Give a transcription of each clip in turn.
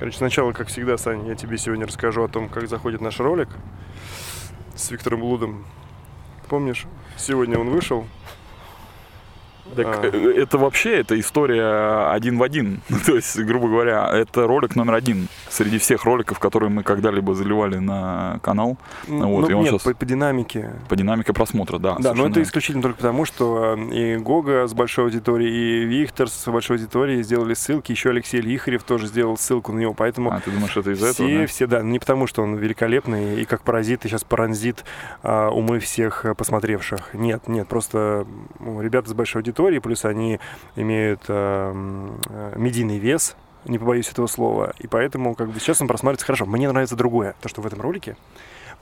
Короче, сначала, как всегда, Саня, я тебе сегодня расскажу о том, как заходит наш ролик с Виктором Блудом. Помнишь, сегодня он вышел, так а. Э, это вообще, это история один в один. То есть, грубо говоря, это ролик номер один среди всех роликов, которые мы когда-либо заливали на канал. Ну, вот, ну, нет, сейчас... по, по динамике. По динамике просмотра, да. Да, но это исключительно только потому, что э, и Гога с большой аудиторией, и Виктор с большой аудиторией сделали ссылки, еще Алексей Лихарев тоже сделал ссылку на него, поэтому... А, ты думаешь, это из-за все, этого, да? Все, да, не потому, что он великолепный и как паразит, и сейчас паразит а, умы всех посмотревших. Нет, нет, просто ребята с большой аудиторией, плюс они имеют э, э, медийный вес, не побоюсь этого слова, и поэтому как бы сейчас он просматривается хорошо. Мне нравится другое, то, что в этом ролике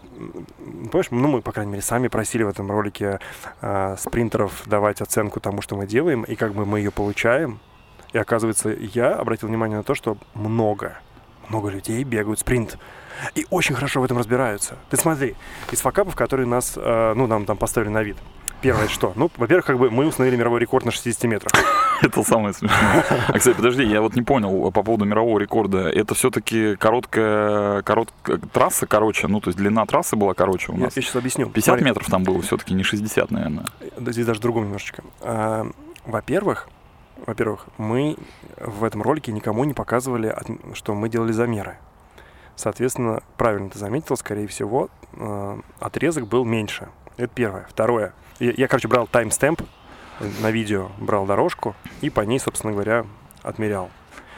Понимаешь, ну мы, по крайней мере, сами просили в этом ролике э, спринтеров давать оценку тому, что мы делаем, и как бы мы ее получаем. И оказывается, я обратил внимание на то, что много, много людей бегают спринт. И очень хорошо в этом разбираются. Ты смотри, из факапов, которые нас, э, ну, нам там поставили на вид. Первое что? Ну, во-первых, как бы мы установили мировой рекорд на 60 метрах. Это самое смешное. А, кстати, подожди, я вот не понял по поводу мирового рекорда. Это все-таки короткая, короткая трасса короче, ну, то есть длина трассы была короче у нас. Я сейчас объясню. 50 Смотри. метров там было все-таки, не 60, наверное. Здесь даже другом немножечко. А, во-первых, во-первых, мы в этом ролике никому не показывали, что мы делали замеры. Соответственно, правильно ты заметил, скорее всего, а, отрезок был меньше. Это первое. Второе. Я, я короче, брал таймстемп на видео, брал дорожку и по ней, собственно говоря, отмерял.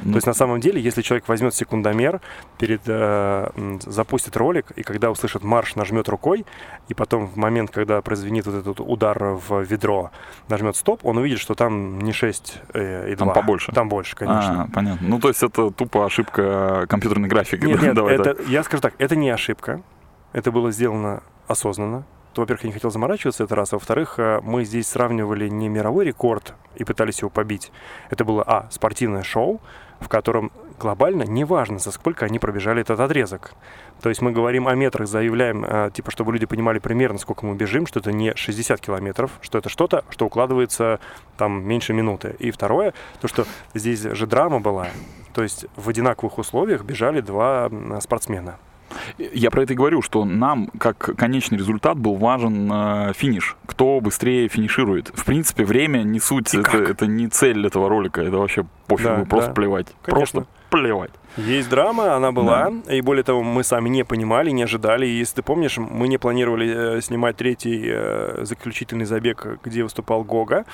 Ну, То есть на самом деле, если человек возьмет секундомер, перед, э, запустит ролик, и когда услышит марш, нажмет рукой, и потом в момент, когда прозвенит вот этот удар в ведро, нажмет стоп, он увидит, что там не 6 э, и 2. Там побольше. Там больше, конечно. А, понятно. Ну, то есть это тупо ошибка компьютерной графики. Нет, нет, это, я скажу так, это не ошибка. Это было сделано осознанно во-первых, я не хотел заморачиваться, это раз. Во-вторых, э, мы здесь сравнивали не мировой рекорд и пытались его побить. Это было, а, спортивное шоу, в котором глобально неважно, за сколько они пробежали этот отрезок. То есть мы говорим о метрах, заявляем, э, типа, чтобы люди понимали примерно, сколько мы бежим, что это не 60 километров, что это что-то, что укладывается там меньше минуты. И второе, то, что здесь же драма была. То есть в одинаковых условиях бежали два спортсмена. Я про это и говорю, что нам, как конечный результат, был важен э, финиш. Кто быстрее финиширует. В принципе, время не суть, это, это не цель этого ролика, это вообще пофигу, да, просто да. плевать. Конечно. Просто плевать. Есть драма, она была, да. и более того, мы сами не понимали, не ожидали. И если ты помнишь, мы не планировали э, снимать третий э, заключительный забег, где выступал Гога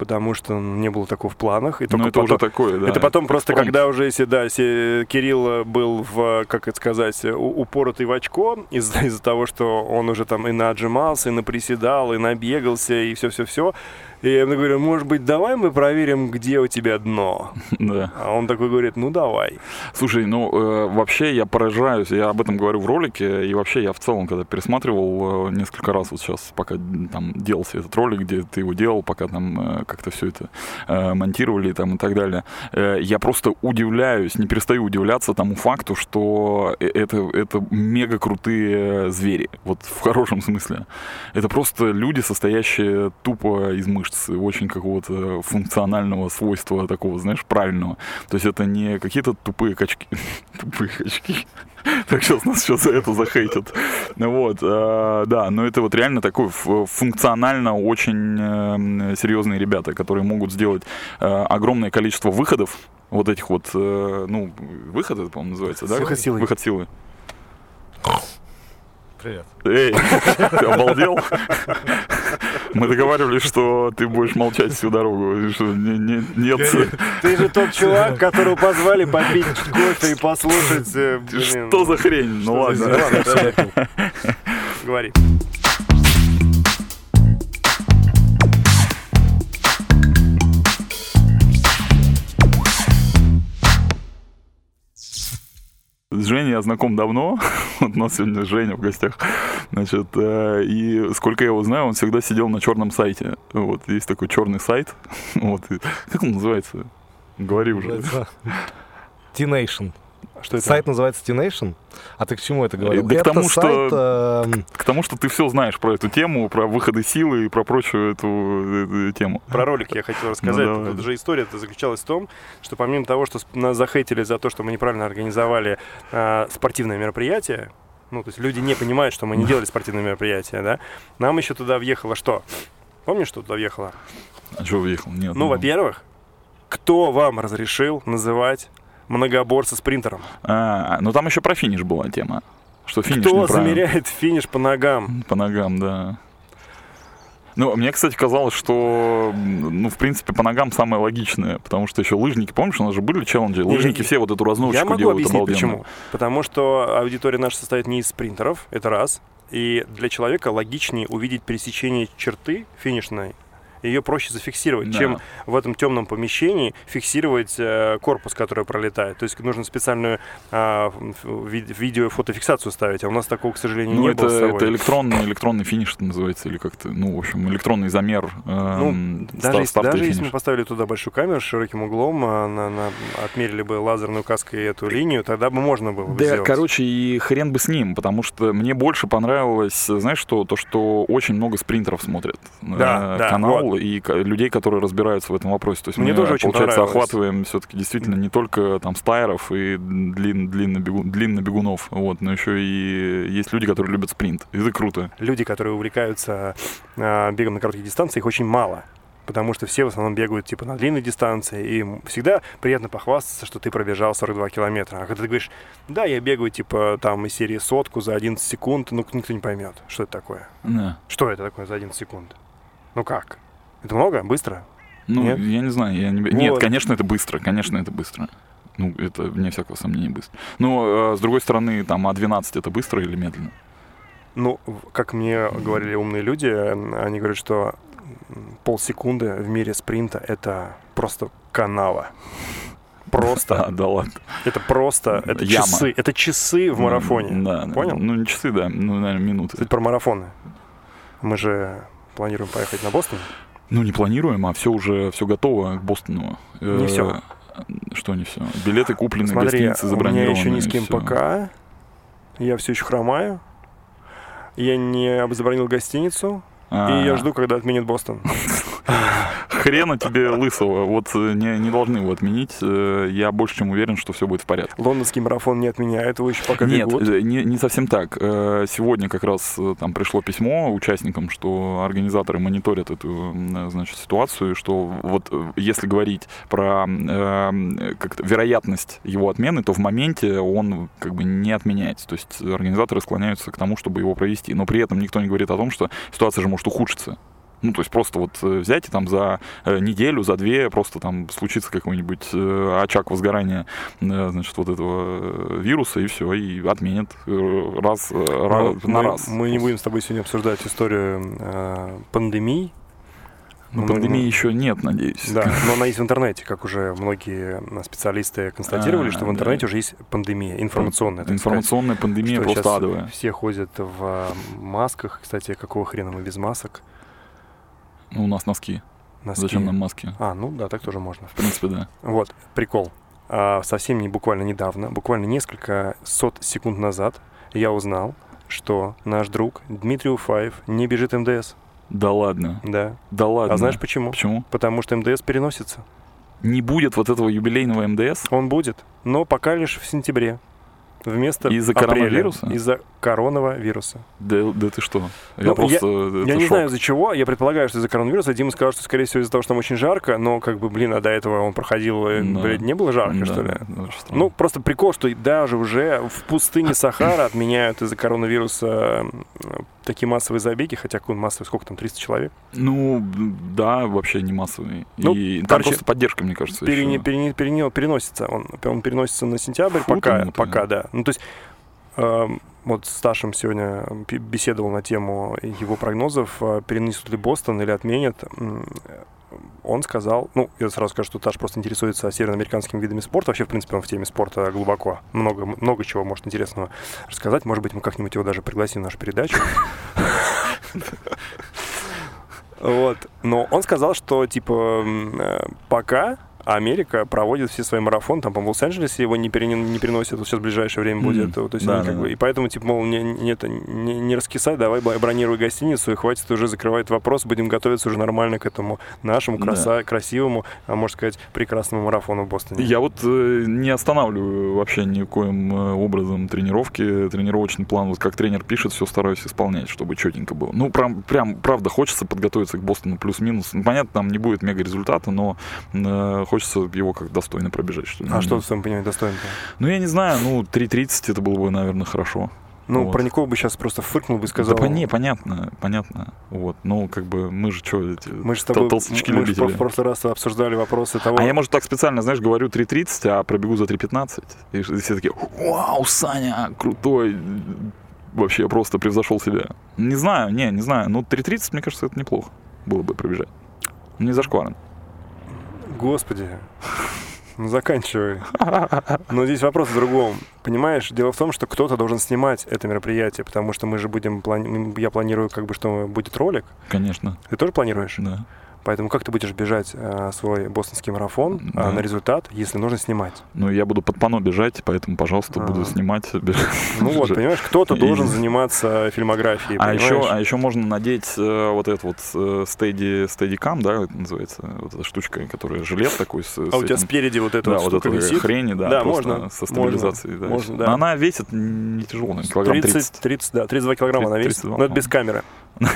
потому что не было такого в планах. И только ну, это потом, уже такое, да. Это потом просто, Фронт. когда уже, если, да, если Кирилл был в, как это сказать, упоротый в очко из-за из того, что он уже там и наотжимался, и наприседал, и набегался, и все-все-все, и я ему говорю, может быть, давай мы проверим, где у тебя дно. Да. А он такой говорит, ну давай. Слушай, ну э, вообще я поражаюсь, я об этом говорю в ролике, и вообще я в целом, когда пересматривал э, несколько раз вот сейчас, пока там делался этот ролик, где ты его делал, пока там э, как-то все это э, монтировали там и так далее, э, я просто удивляюсь, не перестаю удивляться тому факту, что э, это, это мега крутые звери, вот в хорошем смысле. Это просто люди, состоящие тупо из мышц мышц, очень какого-то функционального свойства такого, знаешь, правильного. То есть это не какие-то тупые качки. тупые качки. Так сейчас нас сейчас за это захейтят. Вот, э, да, но это вот реально такой функционально очень э, серьезные ребята, которые могут сделать э, огромное количество выходов, вот этих вот, э, ну, выход это, по-моему, называется, да? Выход силы. Выход силы. Привет. Эй, ты обалдел? Мы договаривались, что ты будешь молчать всю дорогу. Что, не, не, нет. Ты же тот чувак, которого позвали попить кофе и послушать. Э, блин, что за хрень? Ну ладно. Говори. С Женей я знаком давно. вот у нас сегодня Женя в гостях. Значит, э, и сколько я его знаю, он всегда сидел на черном сайте. Вот, есть такой черный сайт. вот, как он называется? Говори уже. T-Nation. Что это? Сайт называется T-Nation. А ты к чему это говорил? Да к это тому, сайт, что- эм, К тому, что ты все знаешь про эту тему, про выходы силы и про прочую эту, э, тему. Про ролик я хотел рассказать. Ну. Тут же история -то заключалась в том, что помимо того, что нас захейтили за то, что мы неправильно организовали а, спортивное мероприятие, ну, то есть люди не понимают, что мы не делали спортивное мероприятие, да, нам еще туда въехало что? Помнишь, что туда въехало? А что въехал? Нет. Ну, во-первых, кто вам разрешил называть многоборца спринтером? А, ну там еще про финиш была тема. Что финиш Кто замеряет финиш по ногам? По ногам, да. Ну, мне, кстати, казалось, что, ну, в принципе, по ногам самое логичное, потому что еще лыжники, помнишь, у нас же были челленджи, лыжники я- все вот эту разносочку Я могу делают объяснить, обалденно. почему. Потому что аудитория наша состоит не из спринтеров, это раз. И для человека логичнее увидеть пересечение черты финишной, ее проще зафиксировать, Да. чем в этом темном помещении фиксировать э, корпус, который пролетает. То есть нужно специальную ф- ви- видео и фотофиксацию ставить, а у нас такого, к сожалению, Ну, не это, было с собой. это электронный, электронный финиш это называется, или как-то, ну, в общем, электронный замер Ну, эм, даже, ста- если, даже если мы поставили туда большую камеру с широким углом, а, на- на- отмерили бы лазерной указкой эту линию, тогда бы можно было бы Да, сделать. короче, и хрен бы с ним, потому что мне больше понравилось, знаешь что, то, что очень много спринтеров смотрят Да, э, да, канал и людей, которые разбираются в этом вопросе. То есть Мне мы, тоже очень получается, охватываем все-таки действительно не только там стайеров и длин, длиннобегу- длиннобегунов, вот, но еще и есть люди, которые любят спринт. И это круто. люди, которые увлекаются а, бегом на коротких дистанциях, их очень мало. Потому что все в основном бегают типа на длинной дистанции, и им всегда приятно похвастаться, что ты пробежал 42 километра. А когда ты говоришь, да, я бегаю типа там из серии сотку за 11 секунд, ну никто не поймет, что это такое. Да. Что это такое за 11 секунд? Ну как? Это много? Быстро? Ну, Нет? я не знаю. Я не... Нет, Вот. конечно, это быстро. Конечно, это быстро. Ну, это вне всякого сомнения быстро. Но, э, с другой стороны, там, А12 это быстро или медленно? Ну, как мне говорили умные люди, они говорят, что полсекунды в мире спринта — это просто канава. Просто. А, да ладно. Это просто, это Яма. часы, это часы в марафоне. Да. Понял? Ну, не часы, да, ну, наверное, минуты. Кстати, про марафоны. Мы же планируем поехать на Бостон. Ну, не планируем, а все уже, все готово к Бостону. Не Э, всё. Что не все? Билеты куплены, Смотри, гостиницы у меня забронированы. еще ни с кем всё. пока. Я все еще хромаю. Я не забронил гостиницу. А, И я жду, когда отменят Бостон. Хрена тебе лысого. Вот э, не, не должны его отменить. Э, Я больше чем уверен, что все будет в порядке. Лондонский марафон не отменяет, его еще пока Нет, э, не, не совсем так. Сегодня как раз там пришло письмо участникам, что организаторы мониторят эту значит, ситуацию, что вот если говорить про как-то вероятность его отмены, то в моменте он как бы не отменяется. То есть организаторы склоняются к тому, чтобы его провести. Но при этом никто не говорит о том, что ситуация же может ухудшиться. Ну, то есть просто вот э, взять и там за э, неделю, за две просто там случится какой-нибудь э, очаг возгорания, значит, вот этого вируса, и все, и отменят раз, э, ра- Ну, на мы, раз. мы не будем с тобой сегодня обсуждать историю э, пандемий. Ну, мы- пандемии мы- еще нет, надеюсь. Да, но она есть в интернете, как уже многие специалисты констатировали, А, что в да. интернете уже есть пандемия информационная. так сказать. Информационная пандемия просто адовая. Все ходят в масках. Кстати, какого хрена мы без масок? Ну, у нас носки. Носки. Зачем нам маски? А, ну да, так тоже можно. В принципе, да. Вот, прикол. А, совсем не буквально недавно, буквально несколько сот секунд назад я узнал, что наш друг Дмитрий Уфаев не бежит МДС. Да ладно. Да. Да ладно. А знаешь почему? Почему? Потому что МДС переносится. Не будет вот этого юбилейного МДС? Он будет, но пока лишь в сентябре. Вместо Из-за апреля. коронавируса? Из-за коронавируса. Да, да ты что? Ну, Я просто... Я это не шок. знаю из-за чего, я предполагаю, что из-за коронавируса. Дима сказал, что, скорее всего, из-за того, что там очень жарко, но, как бы, блин, а до этого он проходил, и, Да. блядь, не было жарко, Да, что ли? Ну, просто прикол, что даже уже в пустыне Сахара отменяют из-за коронавируса такие массовые забеги, хотя какой он массовый, сколько там, 300 человек? Ну, да, вообще не массовый. Ну, и там короче, просто поддержка, мне кажется. Перене- ещё. перене- перене- переносится, он, он переносится на сентябрь, Фу пока, там пока, да. Ну, то есть, эм, вот с Сташем сегодня беседовал на тему его прогнозов, э, перенесут ли Бостон или отменят. Он сказал, ну, я сразу скажу, что Таш просто интересуется североамериканскими видами спорта. Вообще, в принципе, он в теме спорта глубоко. Много, много чего может интересного рассказать. Может быть, мы как-нибудь его даже пригласим в нашу передачу. Вот. Но он сказал, что, типа, э, пока А Америка проводит все свои марафоны, там, по Лос-Анджелесе его не, пере, не переносят, вот сейчас в ближайшее время будет. Мгм. То есть Да, они как да, бы, да. и поэтому, типа, мол, не, не, не, не раскисай, давай бронируй гостиницу, и хватит уже закрывать вопрос, будем готовиться уже нормально к этому нашему Да. краса, красивому, а можно сказать, прекрасному марафону в Бостоне. Я вот э, не останавливаю вообще никоим э, образом тренировки, тренировочный план, вот как тренер пишет, все стараюсь исполнять, чтобы четенько было. Ну, прям, прям правда, хочется подготовиться к Бостону плюс-минус. Ну, понятно, там не будет мега результата, но э, хочется его как достойно пробежать. Что ли. А что, в своем понимании, достойно? Ну, я не знаю, ну, 3.30 это было бы, наверное, хорошо. Ну, Вот. Парников бы сейчас просто фыркнул бы и сказал... Да, не, понятно, понятно. Вот, ну, как бы, мы же что, эти Мы же с тобой толстячки мы же в любители. прошлый раз обсуждали вопросы того... А я, может, так специально, знаешь, говорю 3.30, а пробегу за 3.15. И все такие, вау, Саня, крутой. Вообще просто превзошел себя. Не знаю, не, не знаю. Ну, 3.30, мне кажется, это неплохо было бы пробежать. Не зашкварно. Господи. Ну, заканчивай. Но здесь вопрос в другом. Понимаешь, дело в том, что кто-то должен снимать это мероприятие, потому что мы же будем... плани- Я планирую, как бы, что будет ролик. Конечно, Ты тоже планируешь? да. Поэтому как ты будешь бежать э, свой бостонский марафон э, Да. на результат, если нужно снимать? Ну, я буду под пано бежать, поэтому, пожалуйста, буду А. снимать. Ну вот, понимаешь, кто-то должен заниматься фильмографией. А еще, а еще можно надеть э, вот этот вот э, steady, steadicam, да, это называется, вот эта штучка, которая жилет такой с, А с у тебя этим- спереди вот эта да, вот вот штука эта висит? хрень, да, Да, можно, со стабилизацией. да, и можно, да. Но она весит не тяжело, наверное, килограмм 30. 30, 30, да, 32 килограмма она весит. 32, Но это без камеры.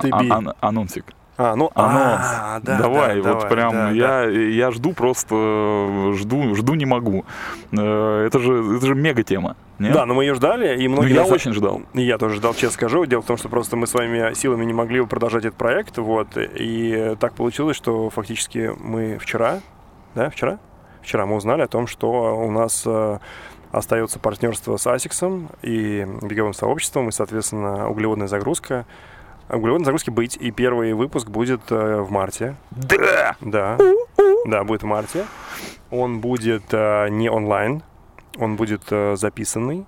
Ты а- бей. ан- анонсик. А, ну, Анонс. а, да, давай, да, вот давай, прям да, я, я жду просто, жду, жду не могу. Э, Это же, это же мега тема. Да. Да, но мы ее ждали, и ну, многие... я нас- очень ждал. И Я тоже ждал, честно скажу. Дело в том, что просто мы своими силами не могли продолжать этот проект, вот, и так получилось, что фактически мы вчера, да, вчера? Вчера мы узнали о том, что у нас э, остается партнерство с Асиксом и беговым сообществом, и, соответственно, углеводная загрузка. Углеводной загрузки быть, и первый выпуск будет э, в марте. Да! Да, да, будет в марте. Он будет э, не онлайн, он будет э, записанный.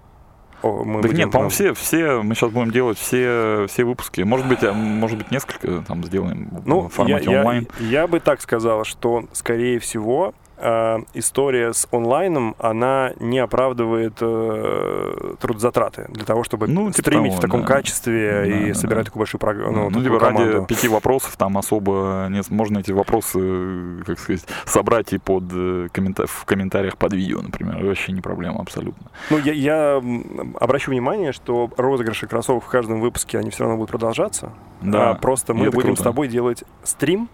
О, мы будем, нет, по-моему, э, все, все, мы сейчас будем делать все, все выпуски. Может быть, а, может быть, несколько там сделаем Ну, в формате я, я- онлайн. Я, бы так сказал, что, скорее всего, э, история с онлайном, она не оправдывает э, трудозатраты для того, чтобы Ну, типа стримить того, в таком да. качестве Да, и да, собирать да. такую большую программу. Ну, Ну, такую либо ради команду. пяти вопросов там особо нет. Можно эти вопросы, э, как сказать, собрать и под э, коммента- в комментариях под видео, например. Вообще не проблема абсолютно. Ну, я, я обращу внимание, что розыгрыши кроссовок в каждом выпуске, они все равно будут продолжаться. Да. А, просто мы будем круто. с тобой делать стрим.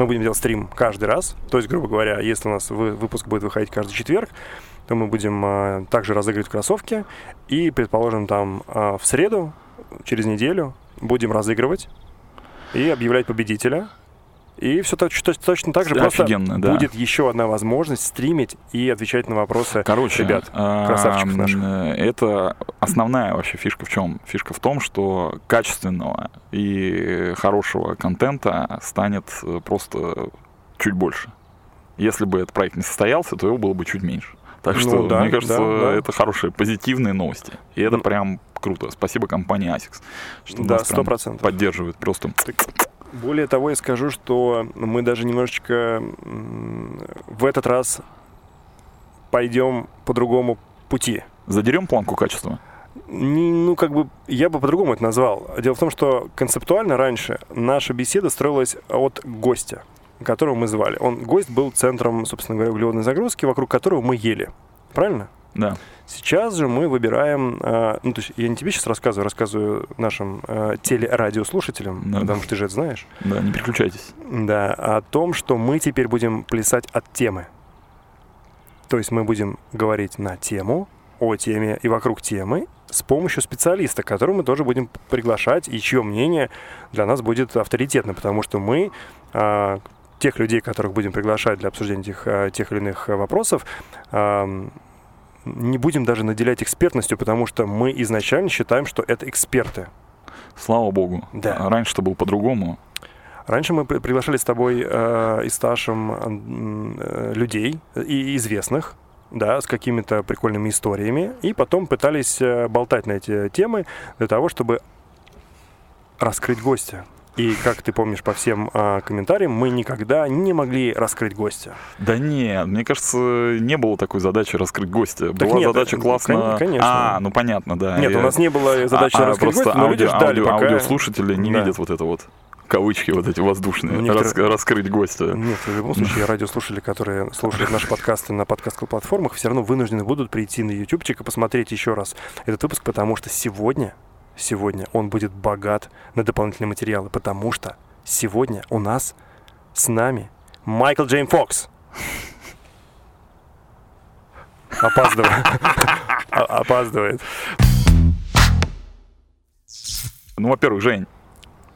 Мы будем делать стрим каждый раз. То есть, грубо говоря, если у нас вы- выпуск будет выходить каждый четверг, то мы будем а, также разыгрывать кроссовки. И, предположим, там а, в среду, через неделю, будем разыгрывать и объявлять победителя. И все точно так же. Просто Офигенно, да. будет еще одна возможность стримить и отвечать на вопросы. Короче, ребят, а, красавчиков наших. Это основная вообще фишка в чем? Фишка в том, что качественного и хорошего контента станет э, просто чуть больше. Если бы этот проект не состоялся, то его было бы чуть меньше. Так Ну что, да, мне кажется, да, да. это хорошие, позитивные новости. И это Ну. прям круто. Спасибо компании ASICS, что Да, нас сто прям процентов. поддерживает. Просто Более того, я скажу, что мы даже немножечко в этот раз пойдем по другому пути. задерем планку качества. Ну, как бы, я бы по-другому это назвал. Дело в том, что концептуально раньше наша беседа строилась от гостя, которого мы звали. Он, гость был центром, собственно говоря, углеводной загрузки, вокруг которого мы ели. Правильно? Да. Сейчас же мы выбираем, э, ну, то есть я не тебе сейчас рассказываю, рассказываю нашим э, телерадиослушателям, Да. потому что ты же это знаешь. Да, не переключайтесь. Да, о том, что мы теперь будем плясать от темы. То есть мы будем говорить на тему, о теме и вокруг темы с помощью специалиста, которого мы тоже будем приглашать, и чье мнение для нас будет авторитетно, потому что мы а, тех людей, которых будем приглашать для обсуждения этих, а, тех или иных вопросов, ам, не будем даже наделять экспертностью, потому что мы изначально считаем, что это эксперты. Слава богу. Да. А Раньше-то было по-другому. Раньше мы при- приглашали с тобой э, и Сташем э, людей и известных, да, с какими-то прикольными историями, и потом пытались э, болтать на эти темы для того, чтобы раскрыть гостя. И, как ты помнишь по всем а, комментариям, мы никогда не могли раскрыть гостя. Да не, мне кажется, не было такой задачи раскрыть гостя. Так Была нет, задача ну, классно... кон- конечно. А, ну понятно, да. Нет, Я- у нас не было задачи А, а, раскрыть просто гостя, но люди аудио- ждали, аудио- пока... аудиослушатели не Да. видят вот это вот кавычки вот эти воздушные. Некоторые- Рас- раскрыть гостя. Нет, в любом случае, радиослушатели, которые слушают наши подкасты на подкаст-платформах, все равно вынуждены будут прийти на ютубчик и посмотреть еще раз этот выпуск, потому что сегодня, сегодня он будет богат на дополнительные материалы, потому что сегодня у нас с нами Майкл Джейн Фокс. Опаздывает. Опаздывает. Ну, во-первых, Жень,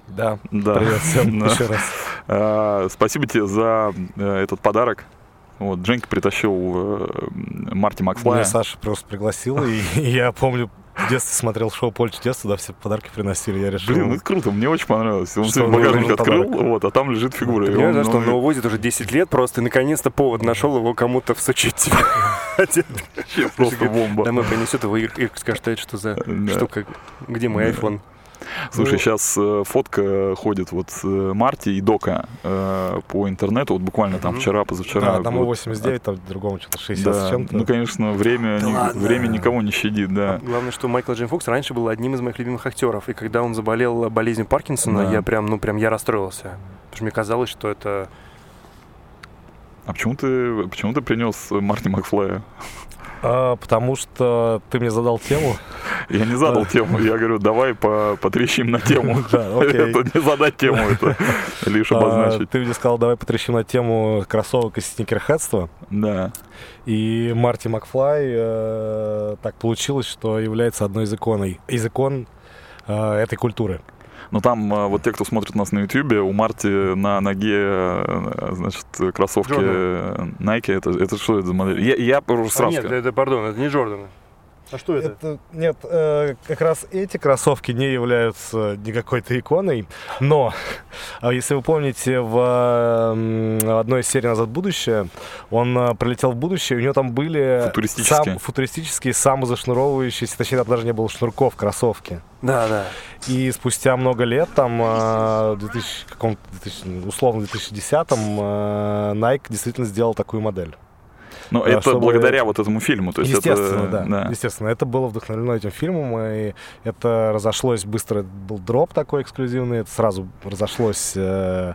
Да. да. Привет всем еще раз. А, Спасибо тебе за э, этот подарок. Вот, Женька притащил э, Марти Макфлая. Меня Саша просто пригласила, и и я помню, в детстве смотрел шоу «Поле чудес», туда все подарки приносили, я решил... Блин, ну это круто, мне очень понравилось. Он себе багажник открыл, подарок. вот, а там лежит фигура. Ты И понимаешь, он, да, что он ну, его возит уже 10 лет просто, и наконец-то повод нашел его кому-то всучить просто бомба. Домой принесет его, Ир скажет, «А это что за штука? Где мой iPhone? Слушай, Ну- сейчас фотка ходит вот э, Марти и Дока э, по интернету, вот буквально там вчера, позавчера. Да, одному вот. 89, там другому что-то 60 Да, с чем-то. ну, конечно, время, Да ни- ладно. время никого не щадит, да. Главное, что Майкл Джейн Фокс раньше был одним из моих любимых актеров. И когда он заболел болезнью Паркинсона, Да. я прям, ну прям я расстроился. Потому что мне казалось, что это... А почему ты, почему ты принес Марти Макфлая? А, потому что ты мне задал тему. Я не задал Да. тему, я говорю, давай по- потрещим на тему. Это не задать тему, это лишь А, обозначить. Ты мне сказал, давай потрещим на тему кроссовок из сникерхедства. Да. И Марти Макфлай э, так получилось, что является одной из иконой, из икон э, этой культуры. Но там э, вот те, кто смотрит нас на Ютьюбе, у Марти на ноге, э, значит, кроссовки э, Nike. Это, это что это за модель? Я, я просто сразу. А, это, пардон, это не Джордан. А что Это, нет, э, как раз эти кроссовки не являются никакой-то иконой, но а если вы помните, в м, одной из серий «Назад в будущее» он э, прилетел в будущее, и у него там были Футуристические. сам- футуристические самозашнуровывающиеся, точнее, там даже не было шнурков, кроссовки. Да, да. И спустя много лет, там, э, в 2000, каком 2000, условно, 2010-м, э, Nike действительно сделал такую модель. Но Да, это чтобы- благодаря вот этому фильму. То есть Естественно, это, да. Естественно, это было вдохновлено этим фильмом, и это разошлось быстро. Это был дроп такой эксклюзивный, это сразу разошлось э,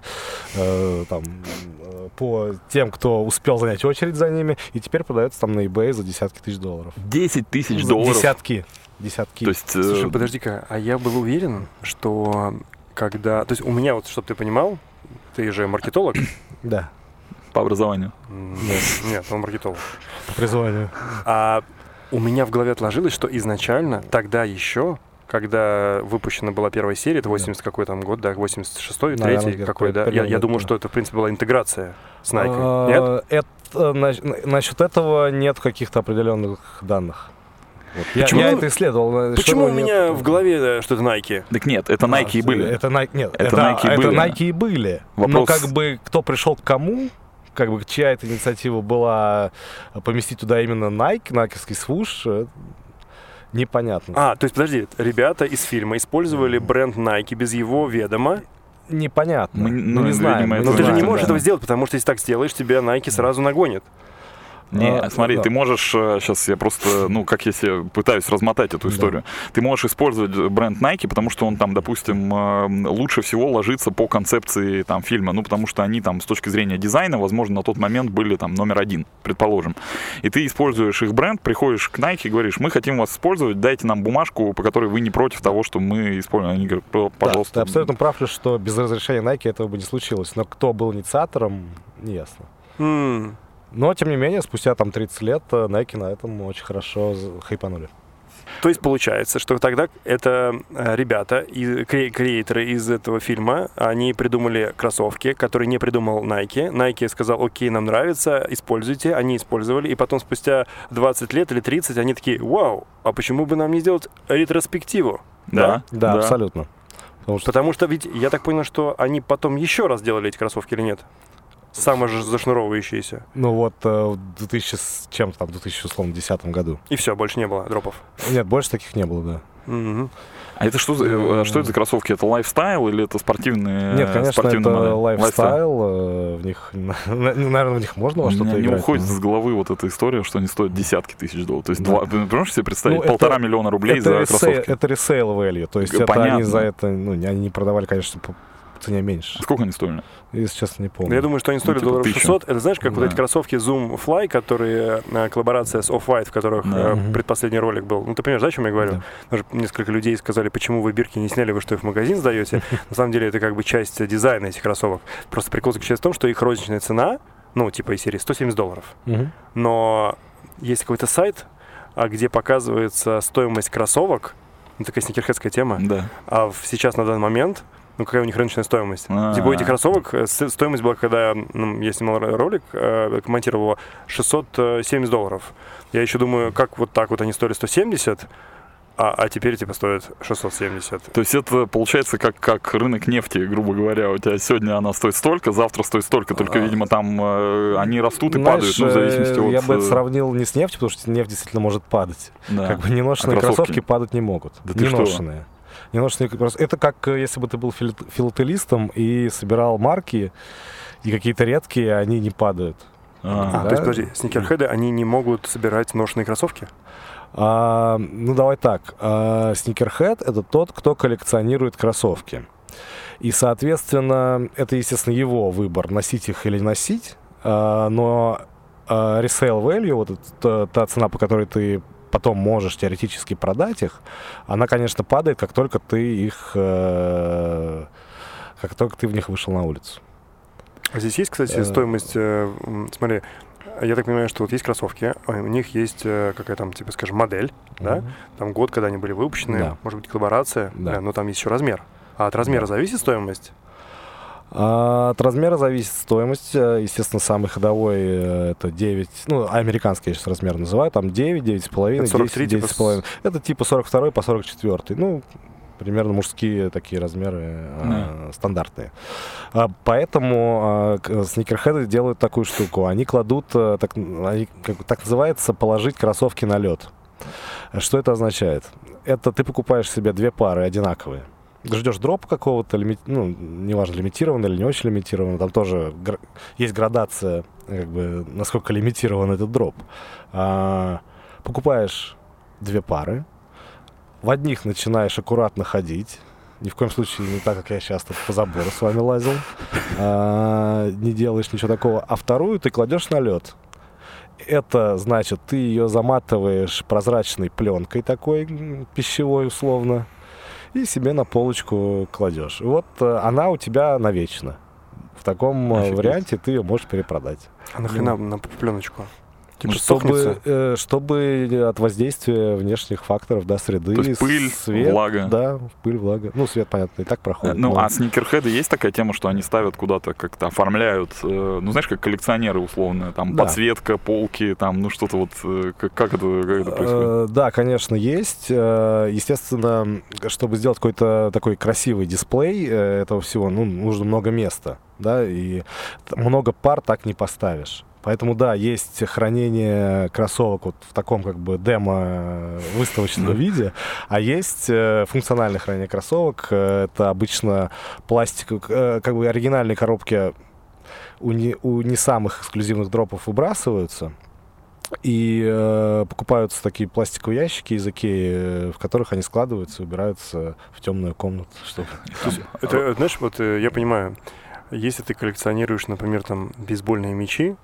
э, там, э, по тем, кто успел занять очередь за ними, и теперь продается там на eBay за десятки тысяч долларов. 10 тысяч долларов. Десятки. Десятки. То есть, э, Слушай, подожди-ка, а я был уверен, что когда... То есть у меня, вот, чтобы ты понимал, ты же маркетолог. Да, по образованию. М, Нет, он маркетолог. по призванию. А у меня в голове отложилось, что изначально, тогда еще, когда выпущена была первая серия, это 80 какой там год, да, 86-й, Наверное, 3 где-то какой, да? Я, я думал, это. что это, в принципе, была интеграция с Nike. Нет? А, Это, на- насчет этого нет каких-то определенных данных. Вот. Я, Почему- я это исследовал. но Почему у нет- меня в голове, э, что это Nike? Так нет, это Nike и А, были. Это Nike, нет, Это это, Nike и это были. Nike и были. Но Вопрос- как бы кто пришел к кому, как бы чья эта инициатива была поместить туда именно Nike, найковский свуш, э, непонятно. А, то есть, подожди, ребята из фильма использовали бренд Nike без его ведома. Непонятно. Мы- ну, не это Но ты же не знаем, можешь да. этого сделать, потому что если так сделаешь, тебя Nike сразу нагонит. Не, А, смотри, да. ты можешь, сейчас я просто, ну, как я себе пытаюсь размотать эту Да. историю. Ты можешь использовать бренд Nike, потому что он там, допустим, э, лучше всего ложится по концепции там фильма, ну, потому что они там с точки зрения дизайна, возможно, на тот момент были там номер один, предположим. И ты используешь их бренд, приходишь к Nike и говоришь, мы хотим вас использовать, дайте нам бумажку, по которой вы не против того, что мы используем. Они говорят, «П- Да, пожалуйста. ты абсолютно прав, лишь, что без разрешения Nike этого бы не случилось. Но кто был инициатором, не ясно. М, Но, тем не менее, спустя там 30 лет э, Nike на этом очень хорошо хайпанули. То есть получается, что тогда это э, ребята, и кре- креаторы из этого фильма, они придумали кроссовки, которые не придумал Nike. Nike сказал, окей, нам нравится, используйте. Они использовали, и потом спустя 20 лет или 30 они такие, вау, а почему бы нам не сделать ретроспективу? Да, Да, абсолютно. Потому что Потому что ведь я так понял, что они потом еще раз делали эти кроссовки или нет? Самозашнуровывающиеся. Ну вот э, в 2000 с чем там, в 2010 году. И все, больше не было дропов. Нет, больше таких не было, да. Мгм. А это что, за- э, что это за кроссовки? Это лайфстайл или это спортивные? Нет, конечно, спортивные это модели? lifestyle. э, В них, наверное, в них можно во что-то не играть. уходит но- с головы вот эта история, что они стоят десятки тысяч долларов. То есть, Да. два, ты можешь себе представить, Ну, это- полтора миллиона рублей это, за ресей- кроссовки? это resale value, то есть Г- это они понятно. за это, ну, они не продавали, конечно, по цене меньше. Сколько они стоили? Если честно, не помню. Ну, Я думаю, что они стоили типа долларов тысячу. 600. Это знаешь, как вот Да. эти кроссовки Zoom Fly, которые э, коллаборация с Off-White, в которых Да. э, предпоследний ролик был. Ну, ты понимаешь, да, о чем я говорю? Да. Даже несколько людей сказали, почему вы бирки не сняли, вы что их в магазин сдаете. На самом деле это как бы часть дизайна этих кроссовок. Просто прикол заключается в том, что их розничная цена, ну, типа из серии 170 долларов. Но есть какой-то сайт, а, где показывается стоимость кроссовок, ну, такая сникерхедская тема, Да. а в- сейчас на данный момент, ну, какая у них рыночная стоимость? А. Типа у этих кроссовок э, стоимость была, когда ну, я снимал ро- ролик, э, комментировал его, 670 долларов. Я еще думаю, как вот так вот они стоили 170, а, а теперь типа стоят 670. То есть это получается как, как рынок нефти, грубо говоря. У тебя сегодня она стоит столько, завтра стоит столько, только, А. видимо, там э, они растут и Знаешь, падают, ну, в зависимости э, от... Я бы это э, сравнил не с нефтью, потому что нефть действительно может падать. да. Как бы неношенные А кроссовки? кроссовки падать не могут. Да ты что? Кроссовки. Это как э, если бы ты был фил- филателистом и собирал марки, и какие-то редкие, они не падают. А, А, то есть, Да. подожди, сникерхеды, они не могут собирать ношенные кроссовки? А, ну, давай так. А, Сникерхед — это тот, кто коллекционирует кроссовки. И, соответственно, это, естественно, его выбор, носить их или не носить. А, но а, resale value, вот это та, та цена, по которой ты потом можешь теоретически продать их, она, конечно, падает, как только ты их... э, как только ты в них вышел на улицу. А здесь есть, кстати, Э. стоимость, э, смотри, я так понимаю, что вот есть кроссовки, а у них есть э, какая там, типа, скажем, модель, да? Мгм. Там год, когда они были выпущены, Да. может быть, коллаборация, Да. да, но там есть еще размер. А от размера Да. зависит стоимость? А, От размера зависит стоимость. Э, Естественно, самый ходовой э, это 9, ну, американский я сейчас размер называю, там 9, 9,5, Это 43 10, типа 10,5. Это типа 42 по 44. Ну, примерно мужские такие размеры э, стандартные. А, Поэтому а, к- сникерхеды делают такую штуку. Они кладут, э, так, они, как, так называется, положить кроссовки на лед. Что это означает? Это ты покупаешь себе две пары одинаковые. Ждешь дроп какого-то, лими- ну, неважно, лимитированный или не очень лимитированный, там тоже гр- есть градация, как бы, насколько лимитирован этот дроп. А, покупаешь две пары, в одних начинаешь аккуратно ходить, ни в коем случае не так, как я сейчас тут по забору с вами лазил, а, не делаешь ничего такого, а вторую ты кладешь на лед. Это значит, ты ее заматываешь прозрачной пленкой такой, пищевой условно, и себе на полочку кладешь. Вот э, она у тебя навечно. В таком э, Офигеть. варианте ты ее можешь перепродать. А нахрена на пленочку? Типа Ну? Чтобы, э, чтобы от воздействия внешних факторов, да, среды, То есть пыль, свет, влага. да, пыль, влага. Ну, свет, понятно, и так проходит. Ну, но- а сникерхеды есть такая тема, что они ставят куда-то, как-то оформляют, э, ну, знаешь, как коллекционеры условно, там, Да. подсветка, полки, там, ну, что-то вот, э, как, как это, как это происходит? Э, Да, конечно, есть. Э, Естественно, чтобы сделать какой-то такой красивый дисплей э, этого всего, ну, нужно много места, да, и много пар так не поставишь. Поэтому, да, есть хранение кроссовок вот в таком как бы демо-выставочном Да. виде, а есть э, функциональное хранение кроссовок. Э, Это обычно пластик, э, как бы оригинальные коробки у не, у не самых эксклюзивных дропов выбрасываются, и э, покупаются такие пластиковые ящики из Икеи, э, в которых они складываются и убираются в темную комнату. Чтобы... То есть это, э, знаешь, вот э, я понимаю, если ты коллекционируешь, например, там бейсбольные мячи,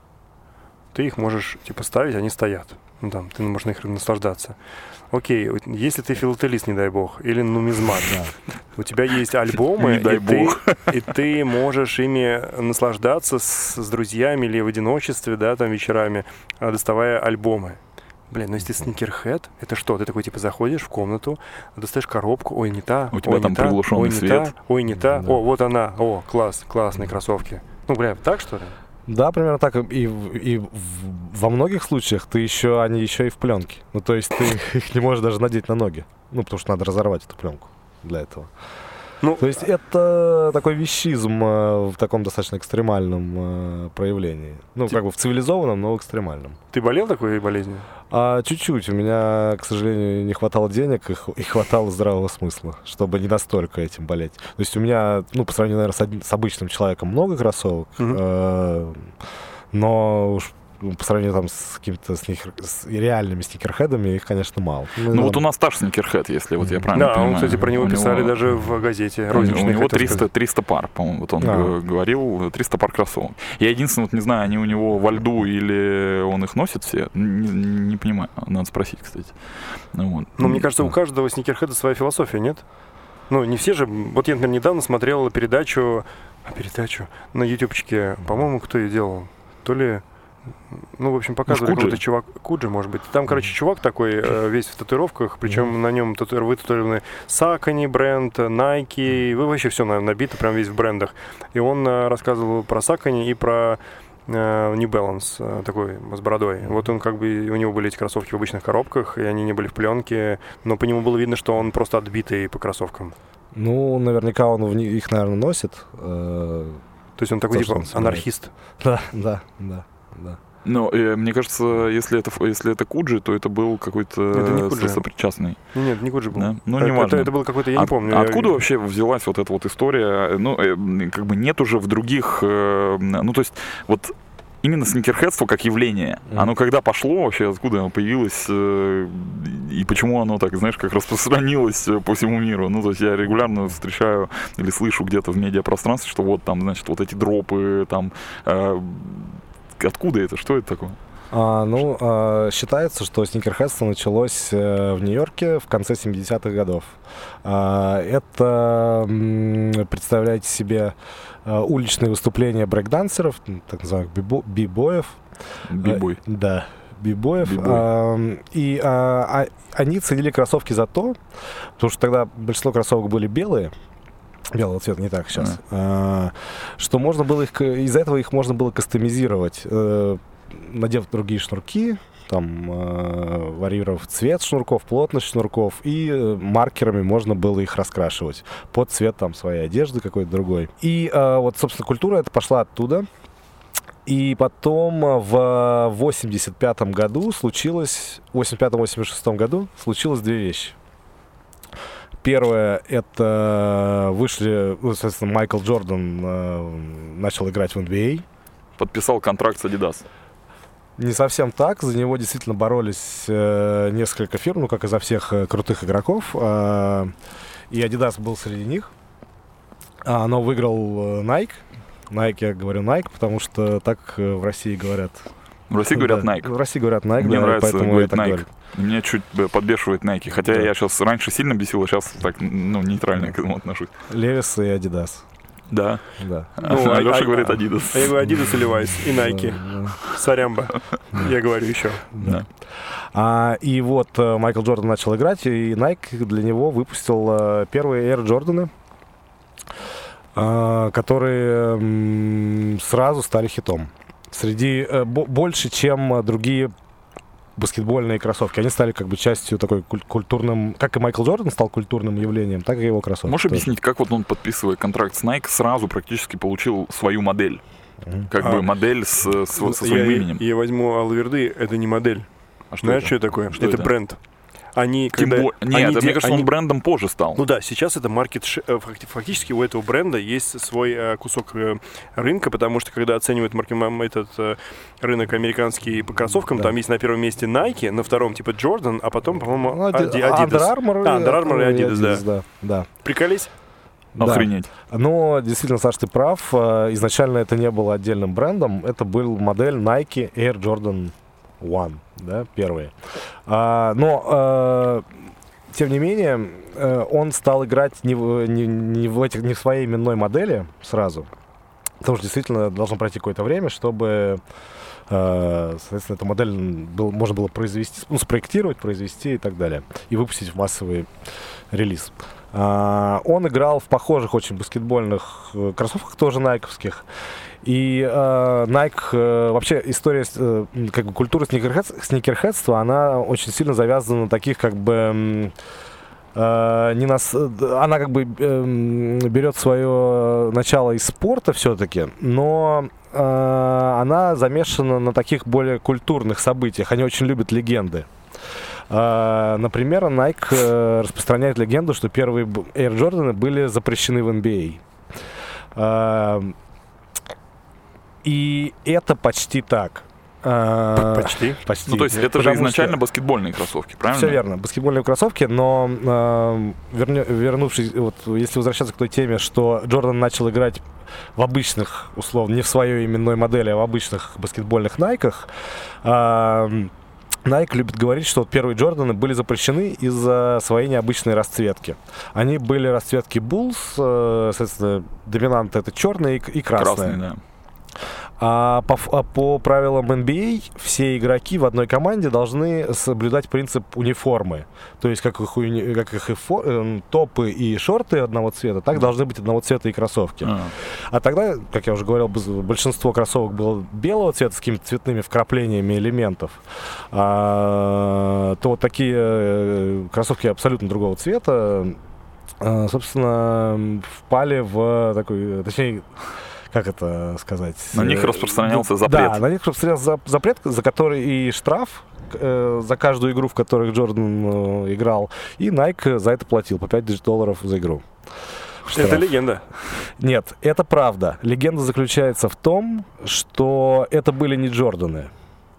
ты их можешь типа ставить, они стоят. Ну там, ты можешь на них наслаждаться. Окей, если ты филателист, не дай бог, или нумизмат, у тебя есть альбомы, Не дай и, ты, бог. и ты можешь ими наслаждаться с, с друзьями или в одиночестве, да, там вечерами, а, доставая альбомы. Блин, ну если ты сникерхед, это что? Ты такой, типа, заходишь в комнату, достаешь коробку, ой, не та, У тебя ой, там не та, приглушенный ой, не свет. та, ой, не та, Да. о, вот она, о, класс, классные кроссовки. Ну, бля, так что ли? Да, примерно так. И, и во многих случаях ты еще, они еще и в пленке. Ну, то есть ты их не можешь даже надеть на ноги. Ну, потому что надо разорвать эту пленку для этого. Ну, То есть это такой вещизм э, в таком достаточно экстремальном э, проявлении. Ну, как бы в цивилизованном, но экстремальном. ты болел такой болезнью? А, чуть-чуть. У меня, к сожалению, не хватало денег и, и хватало здравого смысла, чтобы не настолько этим болеть. То есть у меня, ну, по сравнению, наверное, с, од... с обычным человеком много кроссовок, Мгм. э, но уж по сравнению там с какими-то сникер... с реальными сникерхедами их, конечно, мало. Ну вот у нас Таш Сникерхед, если вот я правильно Да, понимаю. он, кстати, про него У писали даже в газете. У него- у него хотел 300, сказать. 300 пар, по-моему, вот он А. говорил, 300 пар кроссовок. Я единственное, вот не знаю, они у него во льду или он их носит все, не, не понимаю, надо спросить, кстати. Ну, вот. Ну, мне кажется, у каждого сникерхеда своя философия, нет? Ну, не все же... Вот я, например, недавно смотрел передачу... А, передачу? На ютубчике. По-моему, кто ее делал? То ли... Ну, в общем, показывали Куджи? какой-то чувак. Куджи, может быть. Там, короче, чувак такой, э, весь в татуировках, причем на нем тату... вытатуированы Сакани бренд, Nike, вы вообще все набито, прям весь в брендах. И он э, рассказывал про Сакани и про э, New Balance, такой с бородой. Вот он как бы, у него были эти кроссовки в обычных коробках, и они не были в пленке, но по нему было видно, что он просто отбитый по кроссовкам. Ну, наверняка он в ни- их, наверное, носит. То есть он такой, типа, анархист. Да, да, да, да. Но э, мне кажется, если это, если это Куджи, то это был какой-то Это не Куджи. сопричастный. Нет, не Куджи был. Да? Ну, это, неважно. это, это было какой-то, я не От- помню. а я- откуда вообще взялась вот эта вот история? Ну, э, как бы нет уже в других... э, ну, то есть, вот именно сникерхедство как явление, Мгм. оно когда пошло вообще, откуда оно появилось, э, и почему оно так, знаешь, как распространилось э, по всему миру? Ну, то есть я регулярно встречаю или слышу где-то в медиапространстве, что вот там, значит, вот эти дропы, там... э, откуда это? Что это такое? А, ну, а, считается, что сникерхедство началось э, в Нью-Йорке в конце 70-х годов. А, это, представляете себе, э, уличные выступления брейкдансеров, так называемых бибо- бибоев. Бибой. Э, Да, бибоев. Ам, и а, а, они ценили кроссовки за то, потому что тогда большинство кроссовок были белые, белого цвета, не так сейчас, а, что можно было их, из-за этого их можно было кастомизировать, э, надев другие шнурки, там, э, варьировав цвет шнурков, плотность шнурков, и э, маркерами можно было их раскрашивать под цвет там своей одежды какой-то другой. И э, вот, собственно, культура это пошла оттуда. И потом э, в 85 году случилось, в 85-86 году случилось две вещи. Первое, это вышли, ну, соответственно, Майкл Джордан э, начал играть в NBA. Подписал контракт с Adidas. Не совсем так, за него действительно боролись э, несколько фирм, ну, как и за всех э, крутых игроков. э, и Adidas был среди них. А, но выиграл э, Nike. Nike, я говорю Nike, потому что так э, в России говорят. В России говорят Да, Nike. В России говорят Nike, Мне да, нравится поэтому говорить я так Nike. говорю. Меня чуть подбешивает Nike. Хотя Да. я сейчас раньше сильно бесил, а сейчас так, ну, нейтрально к этому отношусь. Левис и Adidas. Да. Да. Ну, а Леша а- говорит а- Adidas. А я говорю Adidas и Levi's, и Nike. Да, Сорямба. Я говорю еще. да. А, и вот э, Майкл Джордан начал играть, и Nike для него выпустил э, первые Air Джорданы, э, которые сразу стали хитом. Среди э, бо- больше, чем э, другие баскетбольные кроссовки. Они стали как бы частью такой куль- культурным... Как и Майкл Джордан стал культурным явлением, так и его кроссовки. Можешь тоже. объяснить, как вот он, подписывая контракт с Nike, сразу практически получил свою модель? Как А. бы модель с, с- со своим я, именем. Я возьму Алверды, это не модель. А что Знаешь, это? что это такое? Что это, это? бренд. Они, Тем когда... бо- Нет, они это, де- мне кажется, они- он брендом позже стал. Ну да, сейчас это маркет... э, факти- Фактически у этого бренда есть свой э, кусок э, рынка, потому что когда оценивают марки- м- этот рынок американский по кроссовкам, Да. там есть на первом месте Nike, на втором типа Jordan, а потом, по-моему, Ну, Adi- Adi- Adidas. Under Armour, А, Under Armour и Adidas, да. да. да. Приколись? Да. Охренеть. Но действительно, Саш, ты прав. Изначально это не было отдельным брендом. Это был модель Nike Air Jordan One, да, первые. А, но, э, тем не менее, э, он стал играть не в, не, не в этих, не в своей именной модели сразу. Потому что действительно должно пройти какое-то время, чтобы э, соответственно, эту модель был, можно было произвести, ну, спроектировать, произвести и так далее. И выпустить в массовый релиз. А, он играл в похожих очень баскетбольных кроссовках, тоже найковских. И э, Nike, э, вообще история, э, как бы культура сникерхед- сникерхедства, она очень сильно завязана на таких как бы... э, не нас, э, она как бы эм, берет свое начало из спорта все-таки, но э, она замешана на таких более культурных событиях. Они очень любят легенды. Э, например, Nike э, распространяет легенду, что первые Air Jordan были запрещены в NBA. И это почти так. Почти. Почти. Ну, то есть это же изначально что- баскетбольные кроссовки, правильно? все верно, баскетбольные кроссовки, но э, вернё- вернувшись, вот если возвращаться к той теме, что Джордан начал играть в обычных, условно, не в своей именной модели, а в обычных баскетбольных найках, э, Nike любит говорить, что вот первые Джорданы были запрещены из-за своей необычной расцветки. Они были расцветки Bulls, э, соответственно, доминант это черный и, и красный. Красный, да. А по, а по правилам NBA все игроки в одной команде должны соблюдать принцип униформы. То есть как их, как их и фо- эм, топы и шорты одного цвета, так должны быть одного цвета и кроссовки. А. А тогда, как я уже говорил, большинство кроссовок было белого цвета с какими-то цветными вкраплениями элементов. А, то вот такие э, кроссовки абсолютно другого цвета, э, собственно, впали в такой, э, точнее, как это сказать? На них Э, распространялся да, запрет. Да, на них распространялся за- запрет, за который и штраф э, за каждую игру, в которой Джордан э, играл, и Nike за это платил по 5 тысяч долларов за игру. Это Штраф. легенда. Нет, это правда. Легенда заключается в том, что это были не Джорданы.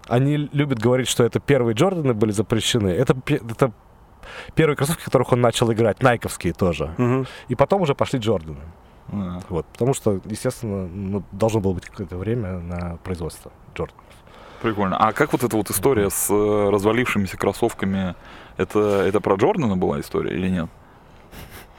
Они любят говорить, что это первые Джорданы были запрещены. Это, это первые кроссовки, в которых он начал играть, найковские тоже. Мгм. И потом уже пошли Джорданы. А. Вот, потому что, естественно, ну, должно было быть какое-то время на производство Джорданов. Прикольно. А как вот эта вот история с э, развалившимися кроссовками, это, это про Джордана была история или нет?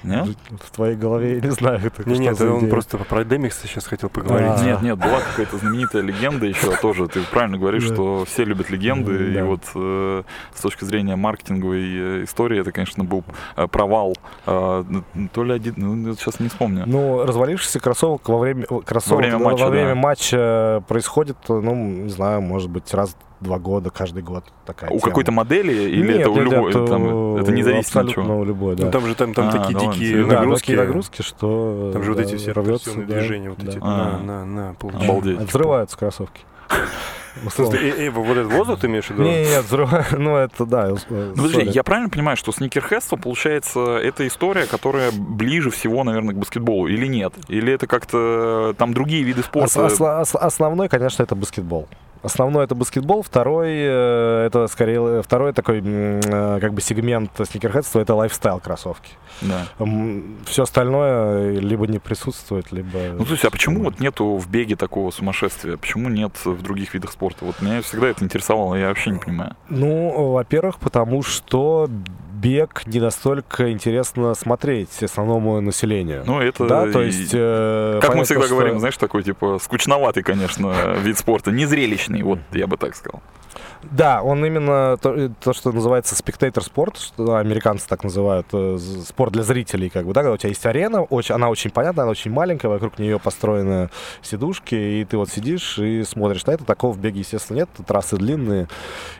Нет? В твоей голове я не знаю, это Не, нет, он идея. просто про Демикса сейчас хотел поговорить. А. Нет, нет, была какая-то знаменитая легенда еще тоже. Ты правильно говоришь, что все любят легенды. И вот э, с точки зрения маркетинговой э, истории, это, конечно, был э, провал. Э, то ли один, ну, сейчас не вспомню. Ну, развалившийся кроссовок во время, кроссовок, Во время матча, во время да. матча происходит, ну, не знаю, может быть, раз два года, каждый год такая У тема. какой-то модели или Нет, это у нет, любой? это, там, это не зависит от чего? у любой, да. Ну, там же там, там А, такие да дикие да, нагрузки. такие нагрузки, что Там же вот да, эти все да, движения, вот да. эти, А. на, на, на. Обалдеть. Взрываются кроссовки. Просто, э, э, вот этот воздух ты имеешь в виду? Не, нет, взрывают, ну это да. э, Ну, подожди, я правильно понимаю, что сникерхедство, получается, это история, которая ближе всего, наверное, к баскетболу, или нет? Или это как-то там другие виды Ос- спорта? ос- основной, конечно, это баскетбол. Основной это баскетбол, второй э, это скорее э, второй такой э, как бы сегмент сникерхедства это лайфстайл кроссовки. Да. Все остальное либо не присутствует, либо. Ну, то есть, а почему вот нету в беге такого сумасшествия? Почему нет в других видах спорта? Вот меня всегда это интересовало, я вообще не понимаю. Ну, во-первых, потому что бег не настолько интересно смотреть основному населению. Ну, это... да, то есть. э, Как мы понятно, всегда что- говорим, знаешь, такой, типа, скучноватый, конечно, вид спорта, незрелищный, вот я бы так сказал. Да, он именно то, то, что называется спектатор спорт, что американцы так называют, э, спорт для зрителей, как бы, да, когда у тебя есть арена, очень, она очень понятная, она очень маленькая, вокруг нее построены сидушки, и ты вот сидишь и смотришь на это. Такого в беге, естественно, нет, трассы длинные,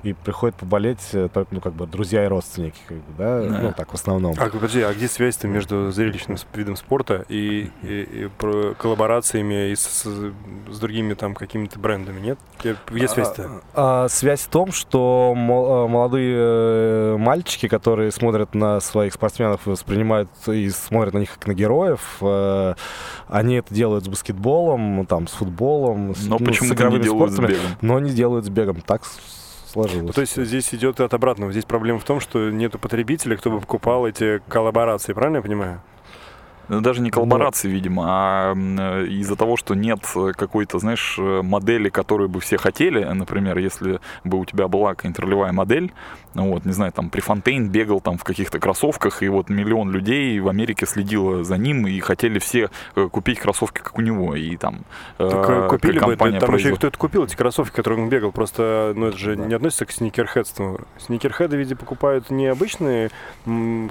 и приходят поболеть э, ну, как бы, друзья и родственники, как бы, да, Да. ну, так, в основном. А подожди, а где связь-то между зрелищным видом спорта и, и- и про- коллаборациями и с, с- с другими там какими-то брендами, нет? Где, где связь-то? А, а, связь в том, что а, молодые э, мальчики, которые смотрят на своих спортсменов, и воспринимают и смотрят на них как на героев, э, они это делают с баскетболом, там, с футболом, с, Но ну, с почему-то не игровыми делают с спортами, бегом. но не делают с бегом. Так сложилось. Ну, то есть здесь идет от обратного. Здесь проблема в том, что нету потребителя, кто бы покупал эти коллаборации, правильно я понимаю? Ну, Даже не коллаборации, видимо, а э, из-за того, что нет э, какой-то, знаешь, э, модели, которую бы все хотели. Например, если бы у тебя была какая-нибудь ролевая модель, ну вот, не знаю, там, Префонтейн бегал там в каких-то кроссовках, и вот миллион людей в Америке следило за ним, и хотели все э, купить кроссовки, как у него, и там э, Так, э, купили бы, там еще и производ- кто-то купил эти кроссовки, которые он бегал, просто, ну, это же не относится к сникерхедству. Сникерхеды, видимо, покупают не обычные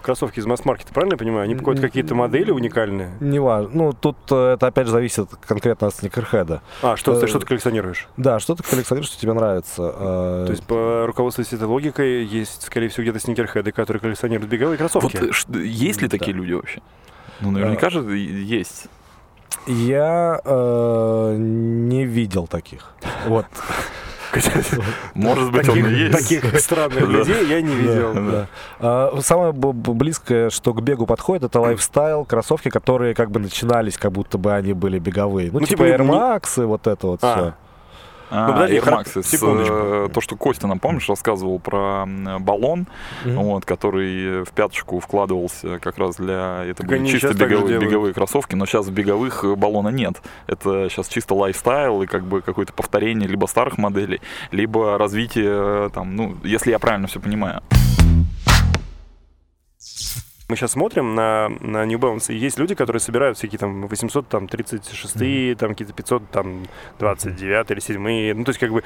кроссовки из масс-маркета, правильно я понимаю? Они покупают какие-то модели уникальные. Не важно. Ну, тут это опять же зависит конкретно от сникерхеда. А, что, ты что ты коллекционируешь? Да, что ты коллекционируешь, что тебе нравится. То есть, по руководствуясь этой логикой, есть, скорее всего, где-то сникерхеды, которые коллекционируют беговые Вот кроссовки. э, ш- есть ли Да. такие люди вообще? Ну, наверняка же и- есть. Я э, не видел таких. Вот. Может быть, он и Таких, есть. таких странных людей я не видел. Да, да. А, Самое близкое, что к бегу подходит, это лайфстайл, кроссовки, которые как бы начинались, как будто бы они были беговые. Ну, Ну, типа типа Air Max и вот это вот А. все. А, Ну, подожди, Air Max, секундочку. э, то, что Костя нам, помнишь, рассказывал про баллон, вот, который в пяточку вкладывался как раз для... Это Так были чисто беговые, беговые кроссовки, но сейчас в беговых э, баллона нет. Это сейчас чисто лайфстайл и как бы какое-то повторение либо старых моделей, либо развитие, э, там, ну, если я правильно все понимаю. Мы сейчас смотрим на, на New Balance, и есть люди, которые собирают всякие там 836, там какие-то 500, там 29 или 7. Ну, то есть, как бы,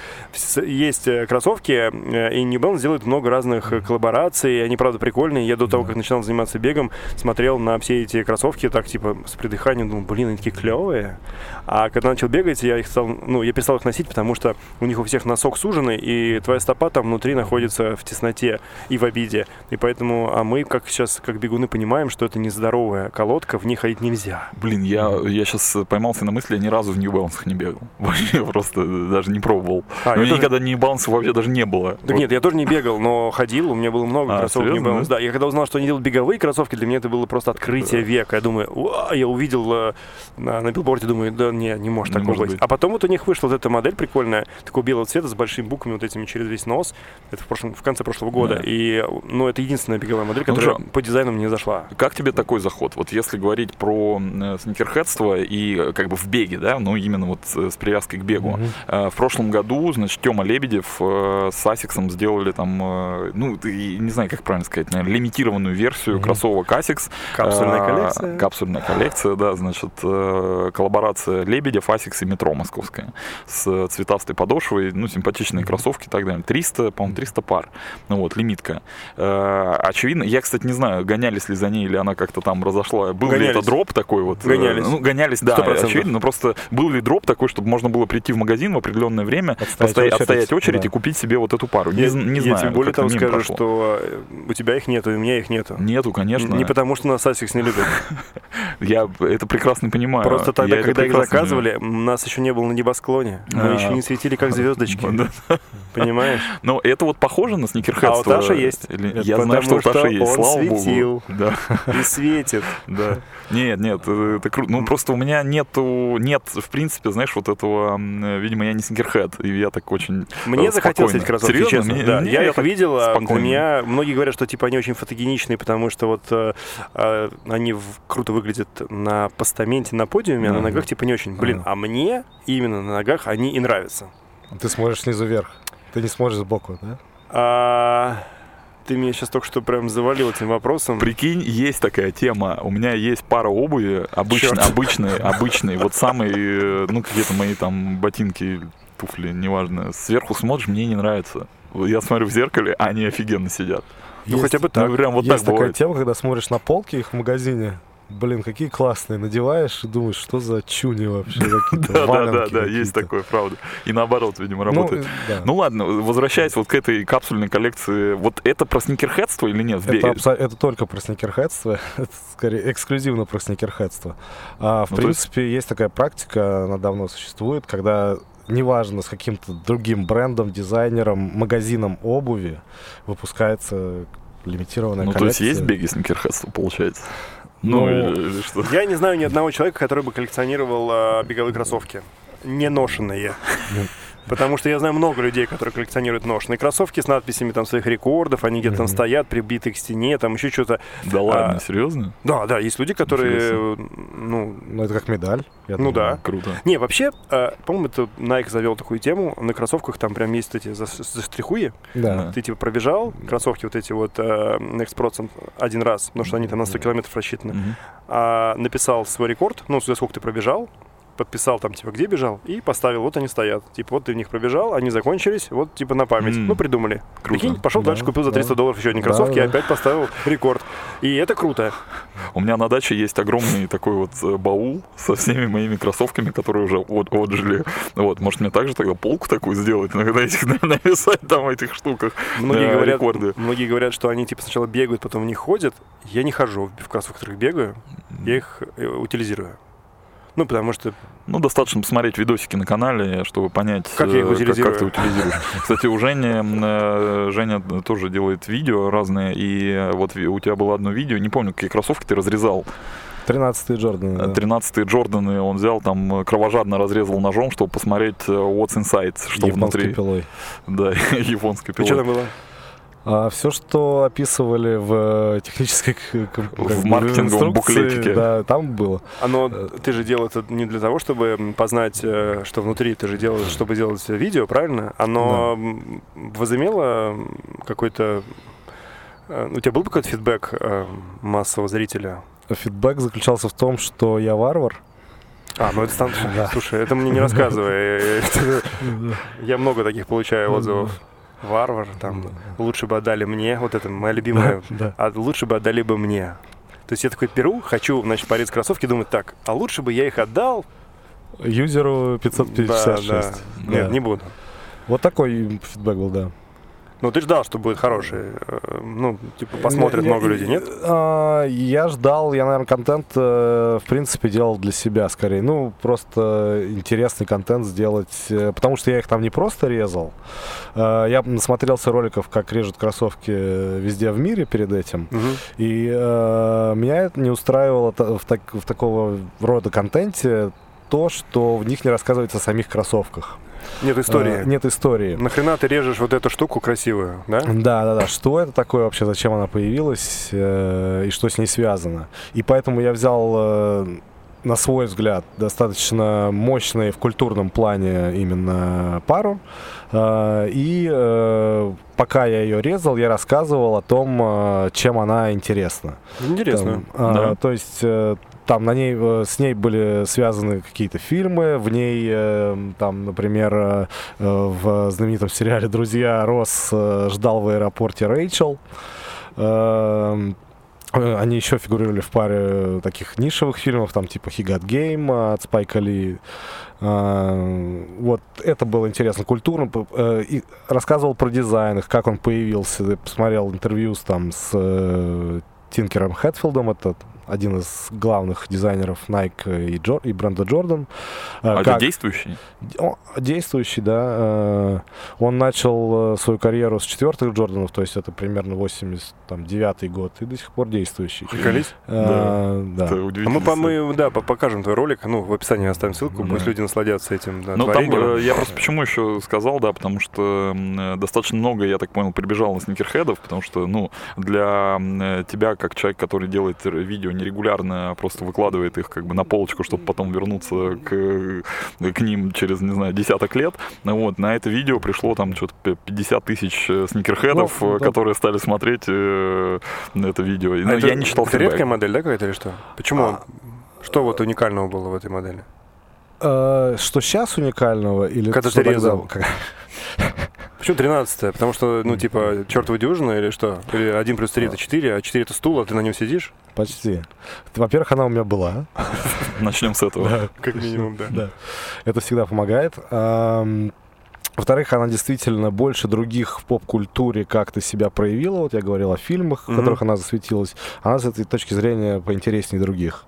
есть э, кроссовки, э, и New Balance делает много разных э, коллабораций, они, правда, прикольные. Я до того, как начинал заниматься бегом, смотрел на все эти кроссовки так, типа, с придыханием, думал, блин, они такие клевые. А когда начал бегать, я их стал, ну, я перестал их носить, потому что у них у всех носок суженный, и твоя стопа там внутри находится в тесноте и в обиде. И поэтому, а мы, как сейчас, как бегуны, понимаем, что это нездоровая колодка, в ней ходить нельзя. Блин, я, я сейчас поймался на мысли, я ни разу в New Balance не бегал. Вообще просто даже не пробовал. А, у меня тоже- никогда New Balance вообще даже не было. Так нет, я тоже не бегал, но ходил, у меня было много А, кроссовок New серьезно, Balance. Да, я когда узнал, что они делают беговые кроссовки, для меня это было просто открытие века. Я думаю, я увидел э, на, на билборде, думаю, да не, не может Не такого может быть. быть. А потом вот у них вышла вот эта модель прикольная, такого белого цвета с большими буквами вот этими через весь нос. Это в, прошлом, в конце прошлого года. Да. И, ну, это единственная беговая модель, Ну, которая же- по дизайну мне зашла. Как тебе такой заход? Вот если говорить про э, сникерхедство и э, как бы в беге, да, ну именно вот э, с привязкой к бегу. Э, В прошлом году, значит, Тёма Лебедев с Асиксом сделали там, ну, не знаю, как правильно сказать, наверное, лимитированную версию Мгм. кроссовок ASICS. Капсульная коллекция. Капсульная коллекция, да, значит, коллаборация Лебедев, ASICS и Метро московская с цветастой подошвой, ну, симпатичные кроссовки и так далее. 300, по-моему, 300 пар, ну вот, лимитка. Очевидно, я, кстати, не знаю, гонялись ли за ней или она как-то там разошла. Был ли Гонялись. это дроп такой вот? Гонялись. Ну, гонялись, да, 100%. очевидно, но просто был ли дроп такой, чтобы можно было прийти в магазин в определенное время, Отстоять постоять, очередь, отстоять очередь да. и купить себе вот эту пару? Не, я, не я знаю. тебе более мимо скажу, прошло. что э, у тебя их нету, и у меня их нету. Нету, конечно. Не потому, что нас ASICS не любит. Я это прекрасно понимаю. Просто тогда, Я когда их заказывали, нас еще не было на небосклоне. Мы А. еще не светили как звездочки. Понимаешь? Но это вот похоже на сникерхедство. А у Таши есть. Я знаю, что у Таши есть, он слава светил. богу. Да, И светит. да. Нет, нет, э, это круто. Ну, просто у меня нету, нет, в принципе, знаешь, вот этого, видимо, я не sneakerhead, и я так очень... Мне Э, захотелось эти кроссовки, Серьезно? честно. Да. я их видел, а для спокойно. меня многие говорят, что типа они очень фотогеничные, потому что вот э, они круто выглядят на постаменте, на подиуме, а на ногах типа не очень. Блин, а мне именно на ногах они и нравятся. Ты смотришь снизу вверх. Ты не смотришь сбоку, да? А, ты меня сейчас только что прям завалил этим вопросом. Прикинь, есть такая тема. У меня есть пара обуви, обычные, обычные, обычные. Вот самые, э, ну, какие-то мои там ботинки, туфли, неважно. Сверху смотришь, мне не нравится. Я смотрю в зеркале, а они офигенно сидят. Ну, хотя бы так. Ну, прям вот есть так такая бывает. тема, когда смотришь на полки их в магазине. Блин, какие классные. Надеваешь и думаешь, что за чуни вообще. Да, да, да, да, есть такое, правда. И наоборот, видимо, Ну, работает. э. Ну ладно, возвращаясь вот к этой капсульной коллекции, вот это про сникерхедство или нет? Это, только про сникерхедство, это скорее эксклюзивно про сникерхедство. А, в Ну, то принципе, есть... такая практика, она давно существует, когда неважно с каким-то другим брендом, дизайнером, магазином обуви выпускается лимитированная Ну, то есть коллекция. есть в беге сникерхедство, получается? Ну, Ну, или, или что? Я не знаю ни одного человека, который бы коллекционировал а, беговые кроссовки. Не ношенные. Потому что я знаю много людей, которые коллекционируют ношенные кроссовки с надписями там своих рекордов, они где-то там стоят, прибиты к стене, там еще что-то. Да ладно, а, серьезно? Да, да, есть люди, которые, ну, Ну, это как медаль. я Ну думаю. да. Круто. не, вообще, э, по-моему, это Nike завел такую тему, на кроссовках там прям есть эти зас- застрихуи, Да. ты типа пробежал, кроссовки вот эти вот э, Next Procent один раз, потому что они там на 100 километров рассчитаны, а, написал свой рекорд, ну, за сколько ты пробежал, подписал там, типа, где бежал, и поставил, вот они стоят. Типа, вот ты в них пробежал, они закончились, вот, типа, на память. М. Ну, придумали. Круто. Прикинь, пошел Да, дальше, купил за да. 300 долларов еще одни Да, кроссовки, и да. опять поставил рекорд. И это круто. У меня на даче есть огромный такой вот э, баул со всеми моими кроссовками, которые уже от, отжили. Вот, может, мне также тогда полку такую сделать, иногда этих нависать там в этих штуках. Многие, Да, говорят, рекорды. многие говорят, что они, типа, сначала бегают, потом в них ходят. Я не хожу в кроссовках, в которых бегаю. Я их э, утилизирую. Ну, потому что... Ну, достаточно посмотреть видосики на канале, чтобы понять, как, я их э, как, как ты утилизируешь. Кстати, у Жени, э, Женя тоже делает видео разные, и вот у тебя было одно видео, не помню, какие кроссовки ты разрезал. 13-й Джордан. да. 13-е Джорданы он взял, там э, кровожадно разрезал ножом, чтобы посмотреть what's inside, что Японской внутри. пилой. Да, японской И что пилой. там было? А все, что описывали в э, технической как В маркетинговом буклетике. Да, там было. Оно, Э. ты же делал это не для того, чтобы познать, э, что внутри, ты же делал, чтобы делать видео, правильно? Оно м, возымело какой-то... У тебя был какой-то фидбэк массового зрителя? Фидбэк заключался в том, что я варвар. А, ну это стан- Да. Слушай, это мне не рассказывай. Я много таких получаю отзывов. Варвар, там, лучше бы отдали мне, вот это моя любимая, Да. а лучше бы отдали бы мне. То есть я такой беру, хочу, значит, порезать кроссовки, думаю, так, а лучше бы я их отдал. Юзеру 556. Да, да. Нет, Да. не буду. Вот такой фидбэк был, да. Ну, ты ждал, что будет хороший. э, Ну, типа, посмотрят Я- много людей, нет? а, Я ждал, я, наверное, контент, э, в принципе, делал для себя скорее. Ну, просто интересный контент сделать, э, потому что я их там не просто резал. Я насмотрелся роликов, как режут кроссовки везде в мире перед этим. Мгм. И меня это не устраивало в, так- в такого рода контенте то, что в них не рассказывается о самих кроссовках. Нет истории. Э, нет истории. Нахрена ты режешь вот эту штуку красивую, да? Да, да, да. Что это такое вообще, зачем она появилась э, и что с ней связано? И поэтому я взял, э, на свой взгляд, достаточно мощный в культурном плане именно пару. Э, и э, пока я ее резал, я рассказывал о том, э, чем она интересна. Интересно. Там, а, Да. То есть там на ней, э, с ней были связаны какие-то фильмы, в ней, э, там, например, э, в знаменитом сериале «Друзья» Росс ждал в аэропорте Рэйчел. Эм, Они еще фигурировали в паре таких нишевых фильмов, там типа «He Got Game» от Спайка Ли. А, Вот это было интересно культурно. И рассказывал про дизайн их, как он появился. Посмотрел интервью с, там, с Тинкером Хэтфилдом, это один из главных дизайнеров Nike и, Джор- и бренда Jordan. Э, А это действующий? О, действующий, да. э, Он начал э, свою карьеру с четвертых Джорданов, то есть это примерно 89 год, и до сих пор действующий. Приколись. Э, Да. Это А мы, по- мы, да, по- покажем твой ролик, ну, в описании оставим ссылку, Да. пусть люди насладятся этим да, Ну, там, творением. э, я просто почему еще сказал, да, потому что э, достаточно много, я так понял, прибежал на сникерхедов, потому что, ну, для тебя, как человек, который делает видео нерегулярно, а просто выкладывает их как бы на полочку, чтобы потом вернуться к, к ним через, не знаю, десяток лет, вот, на это видео пришло там что-то п- 50 тысяч э, сникерхедов, Ну, э, да. которые стали смотреть э, это видео. А ну, это- я не читал Это редкая фидбэк. модель, да, какая-то или что? Почему? А. Что вот уникального было в этой модели? Э, Что сейчас уникального? Или Когда что ты резал. Почему 13 Потому что, ну, типа, чертова дюжина или что? Или 1 плюс 3 это 4, а 4 это стул, а ты на нем сидишь? Почти. Во-первых, она у меня была. Начнем с этого. Как минимум, да. Это всегда помогает. Во-вторых, она действительно больше других в поп-культуре как-то себя проявила. Вот я говорил о фильмах, в которых она засветилась. Она с этой точки зрения поинтереснее других.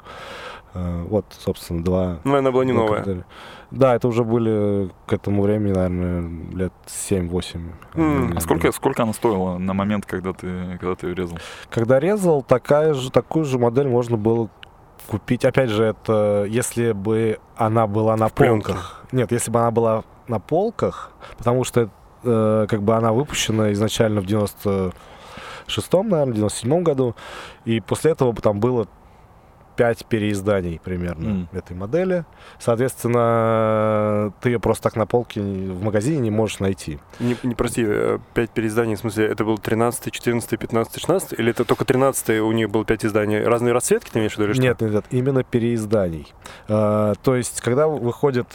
Э, Вот, собственно, два... Ну, она была не новая. критерия. Да, это уже были к этому времени, наверное, лет 7-8. М, А сколько, сколько она стоила на момент, когда ты, когда ты ее резал? Когда резал, такая же, такую же модель можно было купить. Опять же, это если бы она была на В пленке. полках. Нет, если бы она была на полках, потому что э, как бы она выпущена изначально в 96-м, наверное, 97-м году, и после этого бы там было пять переизданий примерно М. этой модели. Соответственно, ты ее просто так на полке в магазине не можешь найти. Не, не прости, 5 переизданий, в смысле, это был 13, 14, 15, 16? Или это только 13 у них было 5 изданий? Разные расцветки ты имеешь в виду или что? Нет, нет, нет, именно переизданий. Э, то есть, когда выходит...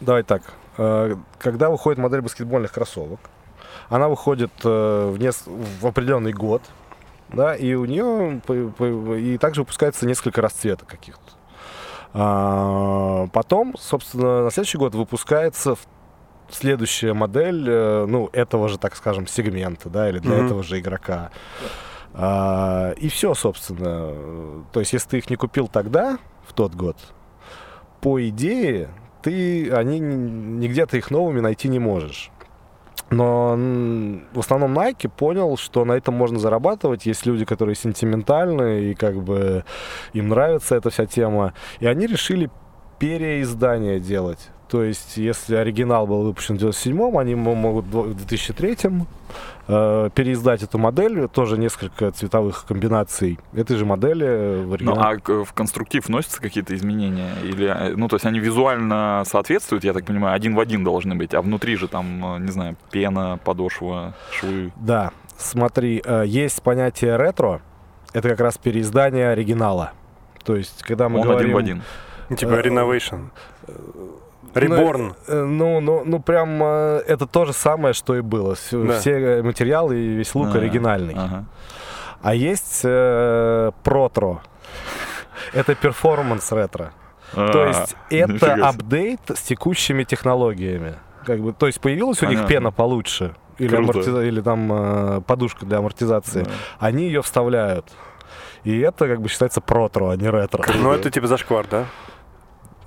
Давай так. э, когда выходит модель баскетбольных кроссовок, она выходит э, в, нес- в определенный год, да, и у нее и также выпускается несколько расцветок каких-то. А, потом, собственно, на следующий год выпускается следующая модель, э, ну, этого же, так скажем, сегмента, да, или для Мгм. этого же игрока. А, и все, собственно. То есть, если ты их не купил тогда, в тот год, по идее, ты, они, нигде ты их новыми найти не можешь. Но в основном Nike понял, что на этом можно зарабатывать. Есть люди, которые сентиментальны, и как бы им нравится эта вся тема. И они решили переиздание делать. То есть, если оригинал был выпущен в 97-м, они могут в 2003-м э, переиздать эту модель, тоже несколько цветовых комбинаций этой же модели в оригинале. Ну, а в конструктив вносятся какие-то изменения? Или, э, ну, то есть они визуально соответствуют, я так понимаю, один в один должны быть, а внутри же там, э, не знаю, пена, подошва, швы? Да, смотри, э, есть понятие ретро, это как раз переиздание оригинала. То есть, когда мы Он говорим... один в один. Типа renovation. Reborn. Ну, ну, ну, ну, прям э, это то же самое, что и было. Все, да. все материалы и весь лук а, оригинальный. Ага. А есть э, protro. Это performance retro. А, то есть это апдейт с текущими технологиями. Как бы, то есть появилась у них пена получше. Или, амортиза... или там э, подушка для амортизации. Да. Они ее вставляют. И это как бы считается протро, а не ретро. Ну это типа зашквар, да?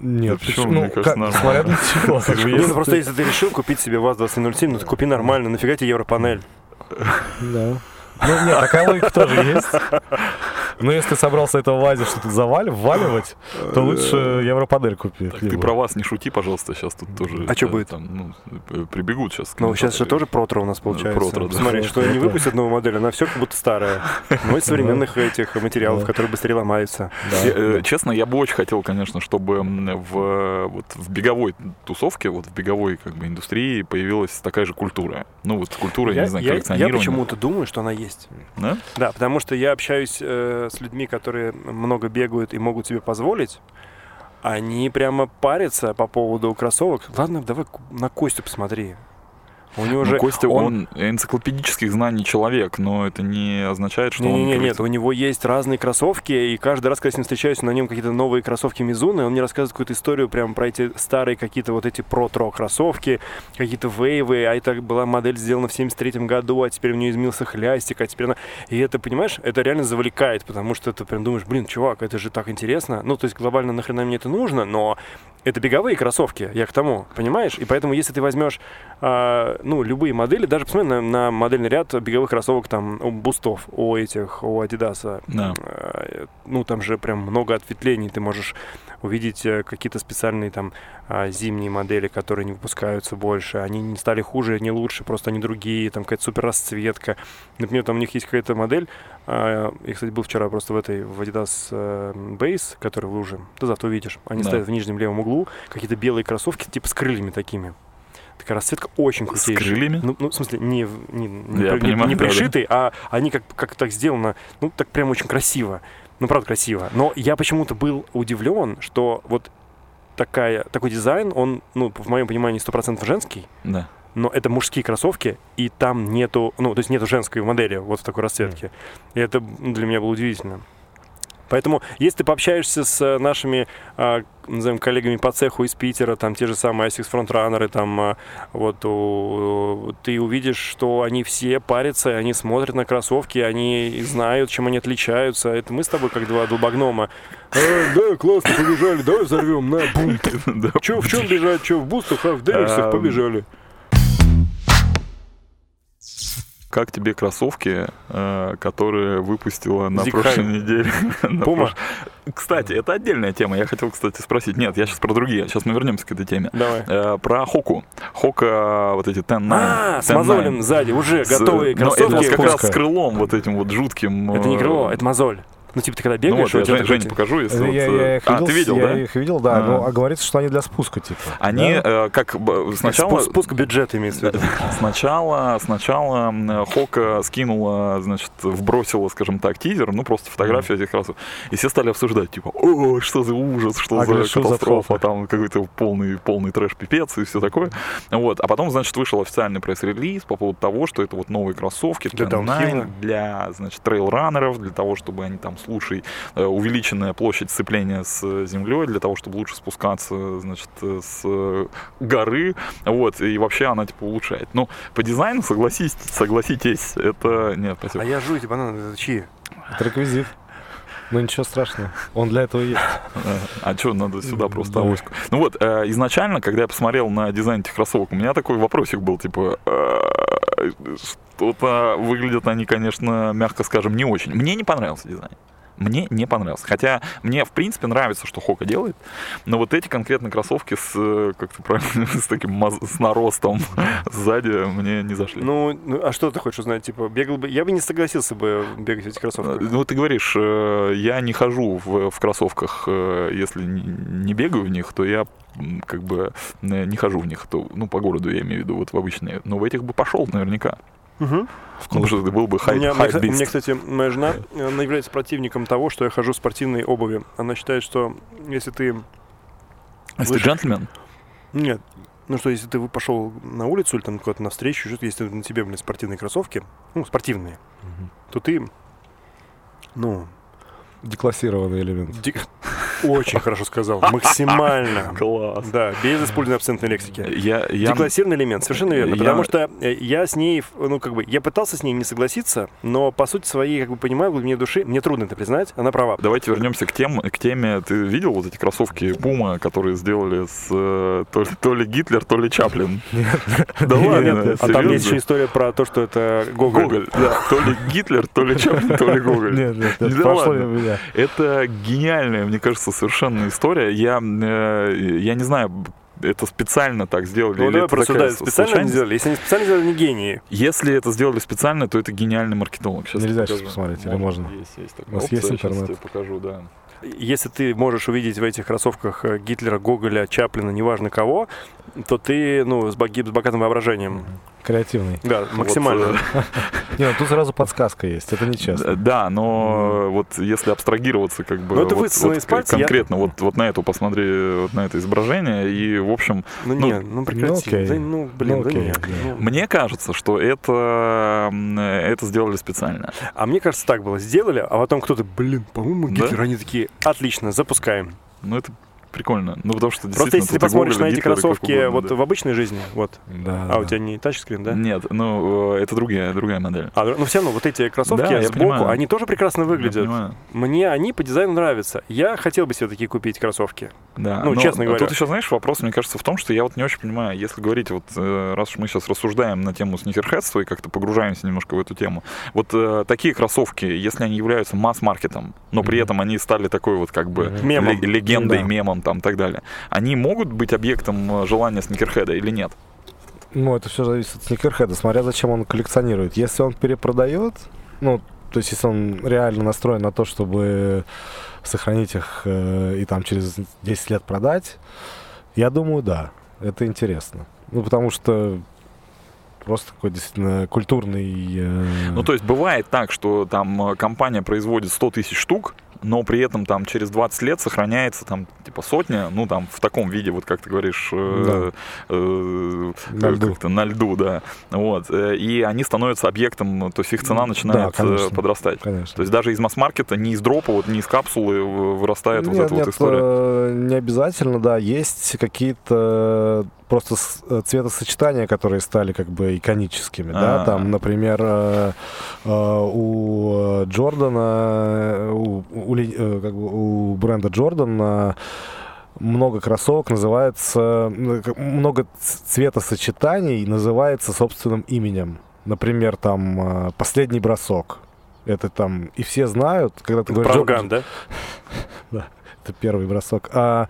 Нет, почему? Ну, как, смотря для чего. Ну, просто если ты решил купить себе ВАЗ-2107, ну ты купи нормально, нафига тебе Европанель? Да. Ну, нет, такая логика тоже есть. Но если ты собрался это в ВАЗе что-то завали, вваливать, то лучше Европадель купи. Так ты про вас не шути, пожалуйста, сейчас тут тоже... А что будет? Там, ну, прибегут сейчас. Ну, сейчас же тоже Протро у нас получается. Протро, да. Смотри, что они выпустят новую модель, она все как будто старая. Но из современных этих материалов, которые быстрее ломаются. Э, честно, я бы очень хотел, конечно, чтобы в, вот, в беговой тусовке, вот в беговой как бы индустрии появилась такая же культура. Ну, вот культура, я, не знаю, коллекционирования. Я почему-то думаю, что она есть. Да? Да, потому что я общаюсь э, с людьми, которые много бегают и могут себе позволить, они прямо парятся по поводу кроссовок. Ладно, давай на Костю посмотри. У него ну, же Костя, он... он энциклопедических знаний человек, но это не означает, что не, он... Нет, нет, у него есть разные кроссовки, и каждый раз, когда с ним встречаюсь, на нем какие-то новые кроссовки Мизуны, он мне рассказывает какую-то историю прямо про эти старые какие-то вот эти про-тро кроссовки, какие-то вейвы, а это была модель сделана в 73 году, а теперь у нее изменился хлястик, а теперь она... И это, понимаешь, это реально завлекает, потому что ты прям думаешь, блин, чувак, это же так интересно. Ну, то есть глобально нахрена мне это нужно, но это беговые кроссовки, я к тому, понимаешь? И поэтому, если ты возьмешь, э, ну, любые модели, даже посмотри на, на модельный ряд беговых кроссовок, там, у бустов, у этих, у Adidas, да. э, ну, там же прям много ответвлений, ты можешь увидеть э, какие-то специальные там э, зимние модели, которые не выпускаются больше, они не стали хуже, не лучше, просто они другие, там какая-то супер расцветка. Например, там у них есть какая-то модель, э, я, кстати, был вчера просто в этой, в Adidas э, Base, который в луже, ты зато увидишь, они да. стоят в нижнем левом углу какие-то белые кроссовки, типа с крыльями такими. Такая расцветка очень крутейшая. С крыльями? Ну, ну в смысле, не, не, не, Я не, понимаю, не пришитые, да. а они как, как так сделано, ну, так прям очень красиво. Ну, правда, красиво. Но я почему-то был удивлен, что вот такая, такой дизайн, он, ну, в моем понимании, 100% женский. Да. Но это мужские кроссовки, и там нету, ну, то есть нету женской модели вот в такой расцветке. Mm. И это для меня было удивительно. Поэтому, если ты пообщаешься с э, нашими, э, назовем, коллегами по цеху из Питера, там те же самые ASICS фронтранеры, там э, вот у, ты увидишь, что они все парятся, они смотрят на кроссовки, они знают, чем они отличаются. Это мы с тобой как два долбогнома. А, да, классно, побежали, давай взорвем, на, бум. Че, в чем бежать, че, в бустах, а в Дэвисах побежали. Как тебе кроссовки, э, которые выпустила на Зикхай. прошлой неделе? Пума? Кстати, это отдельная тема. Я хотел, кстати, спросить. Нет, я сейчас про другие. Сейчас мы вернемся к этой теме. Давай. Э, про Хоку. Хока, вот эти Ten А, с мозолем сзади, уже готовые кроссовки. Это как раз с крылом вот этим вот жутким. Это не крыло, это мозоль. Ну, типа, ты когда бегаешь... Ну, вот, я Жень, Жене покажу, если я, вот... Я, я их а, видел, ты видел, я да? их видел, да. А. Ну, а говорится, что они для спуска, типа. Они да? э, как сначала... Спуск, спуск бюджета имеется в виду. Сначала, сначала Хока скинула, значит, вбросила, скажем так, тизер, ну, просто фотографию этих раз. И все стали обсуждать, типа, о, что за ужас, что а, за катастрофа, за там какой-то полный, полный трэш-пипец и все такое. Вот. А потом, значит, вышел официальный пресс-релиз по поводу того, что это вот новые кроссовки для, для, для значит, трейл-раннеров, для того, чтобы они там, слушай, э, увеличенная площадь сцепления с землей для того, чтобы лучше спускаться, значит, с горы, вот, и вообще она, типа, улучшает. Но по дизайну, согласитесь, согласитесь, это... Нет, спасибо. А я жую эти бананы, это чьи? Это реквизит. Ну ничего страшного, он для этого есть. А что, надо сюда просто авоську. Ну вот, э, изначально, когда я посмотрел на дизайн этих кроссовок, у меня такой вопросик был, типа, э, что-то выглядят они, конечно, мягко скажем, не очень. Мне не понравился дизайн. Мне не понравился. Хотя мне, в принципе, нравится, что Хока делает, но вот эти конкретно кроссовки с, э, как ты правильно, с таким с наростом сзади мне не зашли. Ну, ну, а что ты хочешь узнать? Типа, бегал бы... Я бы не согласился бы бегать в этих Э, кроссовках. Ну, ты говоришь, э, я не хожу в, в кроссовках, э, если не, бегаю в них, то я как бы э, не хожу в них, то, ну, по городу я имею в виду, вот в обычные. Но в этих бы пошел наверняка. Мгм. Потому что это был бы У хайп, меня, у меня, хайп кстати, у меня, кстати, моя жена, она является противником того, что я хожу в спортивной обуви. Она считает, что если ты... Если ты джентльмен, Нет. Ну что, если ты вы- пошел на улицу или там куда-то навстречу, что-то, если на тебе, блин, спортивные кроссовки, ну, спортивные, то ты, ну, Деклассированный элемент. ди- очень хорошо сказал, максимально. класс. Да, без использования абсентной лексики. Я, я, Деклассированный элемент, совершенно верно. Я- Потому что э, я с ней, ну, как бы, я пытался с ней не согласиться, но по сути своей, как бы, понимаю, в глубине души, мне трудно это признать, она права. Давайте вернемся к, тем, к теме. Ты видел вот эти кроссовки Puma, которые сделали с э, то, ли, то ли Гитлер, то ли Чаплин? Да ладно, А там есть еще история про то, что это Гоголь. Гоголь, да. То ли Гитлер, то ли Чаплин, то ли Гоголь. Нет, нет, это гениальная, мне кажется, совершенно история. Я, э, я не знаю, это специально так сделали Ну, или давай это такая просуждай, специально они сделали. Если они специально сделали, не гении. Если это сделали специально, то это гениальный маркетолог. Сейчас Нельзя сейчас посмотреть, или можно? Есть, есть такая У вас опция, есть интернет? тебе покажу, да. Если ты можешь увидеть в этих кроссовках э, Гитлера, Гоголя, Чаплина, неважно кого, то ты, ну, с, боги- с богатым воображением. Креативный. Да, максимально. Э, Не, ну тут сразу подсказка есть, это нечестно. Да, но вот если абстрагироваться как бы Ну, это высосано из пальца, конкретно вот, вот на эту посмотри, вот на это изображение, и в общем, Ну, Ну, не, ну прекрати. Да, ну, блин, Ну, да нет. Ну. мне кажется, что это, это сделали специально. А мне кажется, так было. Сделали, а потом кто-то, блин, по-моему? Гитлер. Они такие, отлично, запускаем. Ну это прикольно. Ну потому что Просто если ты посмотришь на эти кроссовки угодно, вот да. в обычной жизни, вот. Да, А у да. тебя не тачскрин, да? Нет, ну э, это другая, другая модель. А, ну все равно вот эти кроссовки Да, я сбоку, понимаю. они тоже прекрасно выглядят. Мне они по дизайну нравятся. Я хотел бы себе такие купить кроссовки. Да, Ну, но честно говоря. Тут еще, знаешь, вопрос, мне кажется, в том, что я вот не очень понимаю, если говорить, вот э, раз уж мы сейчас рассуждаем на тему сникерхедства и как-то погружаемся немножко в эту тему, вот э, такие кроссовки, если они являются масс-маркетом, но при этом они стали такой вот как бы ле- легендой, мемом там и так далее, они могут быть объектом э, желания сникерхеда или нет? Ну, это все зависит от сникерхеда, смотря зачем он коллекционирует. Если он перепродает, ну, то есть если он реально настроен на то, чтобы сохранить их э, и там через 10 лет продать, я думаю, да, это интересно. Ну, потому что просто такой действительно культурный... э, Ну, то есть бывает так, что там э, компания производит 100 тысяч штук, но при этом там через 20 лет сохраняется там типа сотня, ну там в таком виде, вот как ты говоришь, э, э, На льду. на льду, да. Вот. э, И они становятся объектом, то есть их цена Да, начинает э, конечно. подрастать. Конечно. То есть даже из масс-маркета, не из дропа, вот не из капсулы вырастает вот Нет, эта вот нет, история. э, не обязательно, да. Есть какие-то просто э, цветосочетания, которые стали как бы иконическими, да. А. Там, например, э, э, у Джордана, у, у как бы у бренда Джордан э, много кроссовок называется, много цветосочетаний называется собственным именем. Например, там «Последний бросок». Это там и все знают, когда ты говоришь... Правган, да? Это первый бросок. А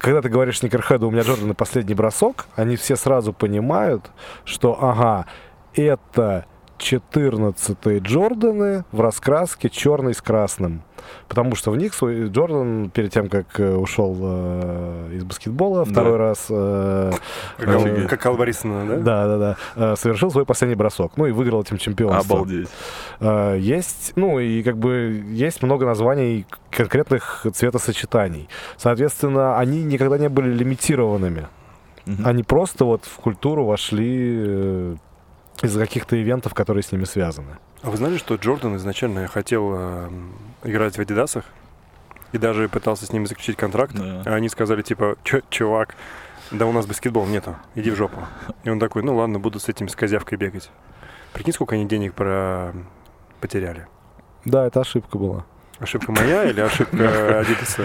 когда ты говоришь сникерхеду, у меня Джордан последний бросок, они все сразу понимают, что ага, это 14 Джорданы в раскраске черный с красным. Потому что в них Джордан, перед тем, как э, ушел э, из баскетбола, Да. второй раз э, Как, Офигеть. как Борисовна, да? да, да, да, э, совершил свой последний бросок. Ну и выиграл этим чемпионство. Обалдеть. Э, Есть, ну и как бы есть много названий конкретных цветосочетаний. Соответственно, они никогда не были лимитированными. Мгм. Они просто вот в культуру вошли э, из-за каких-то ивентов, которые с ними связаны. А вы знали, что Джордан изначально хотел э, играть в Адидасах? И даже пытался с ними заключить контракт. Да. А они сказали, типа, «Чё, чувак, да у нас баскетбол нету, иди в жопу. И он такой, ну ладно, буду с этим, с козявкой бегать. Прикинь, сколько они денег про... потеряли. Да, это ошибка была. Ошибка моя или ошибка Адидаса?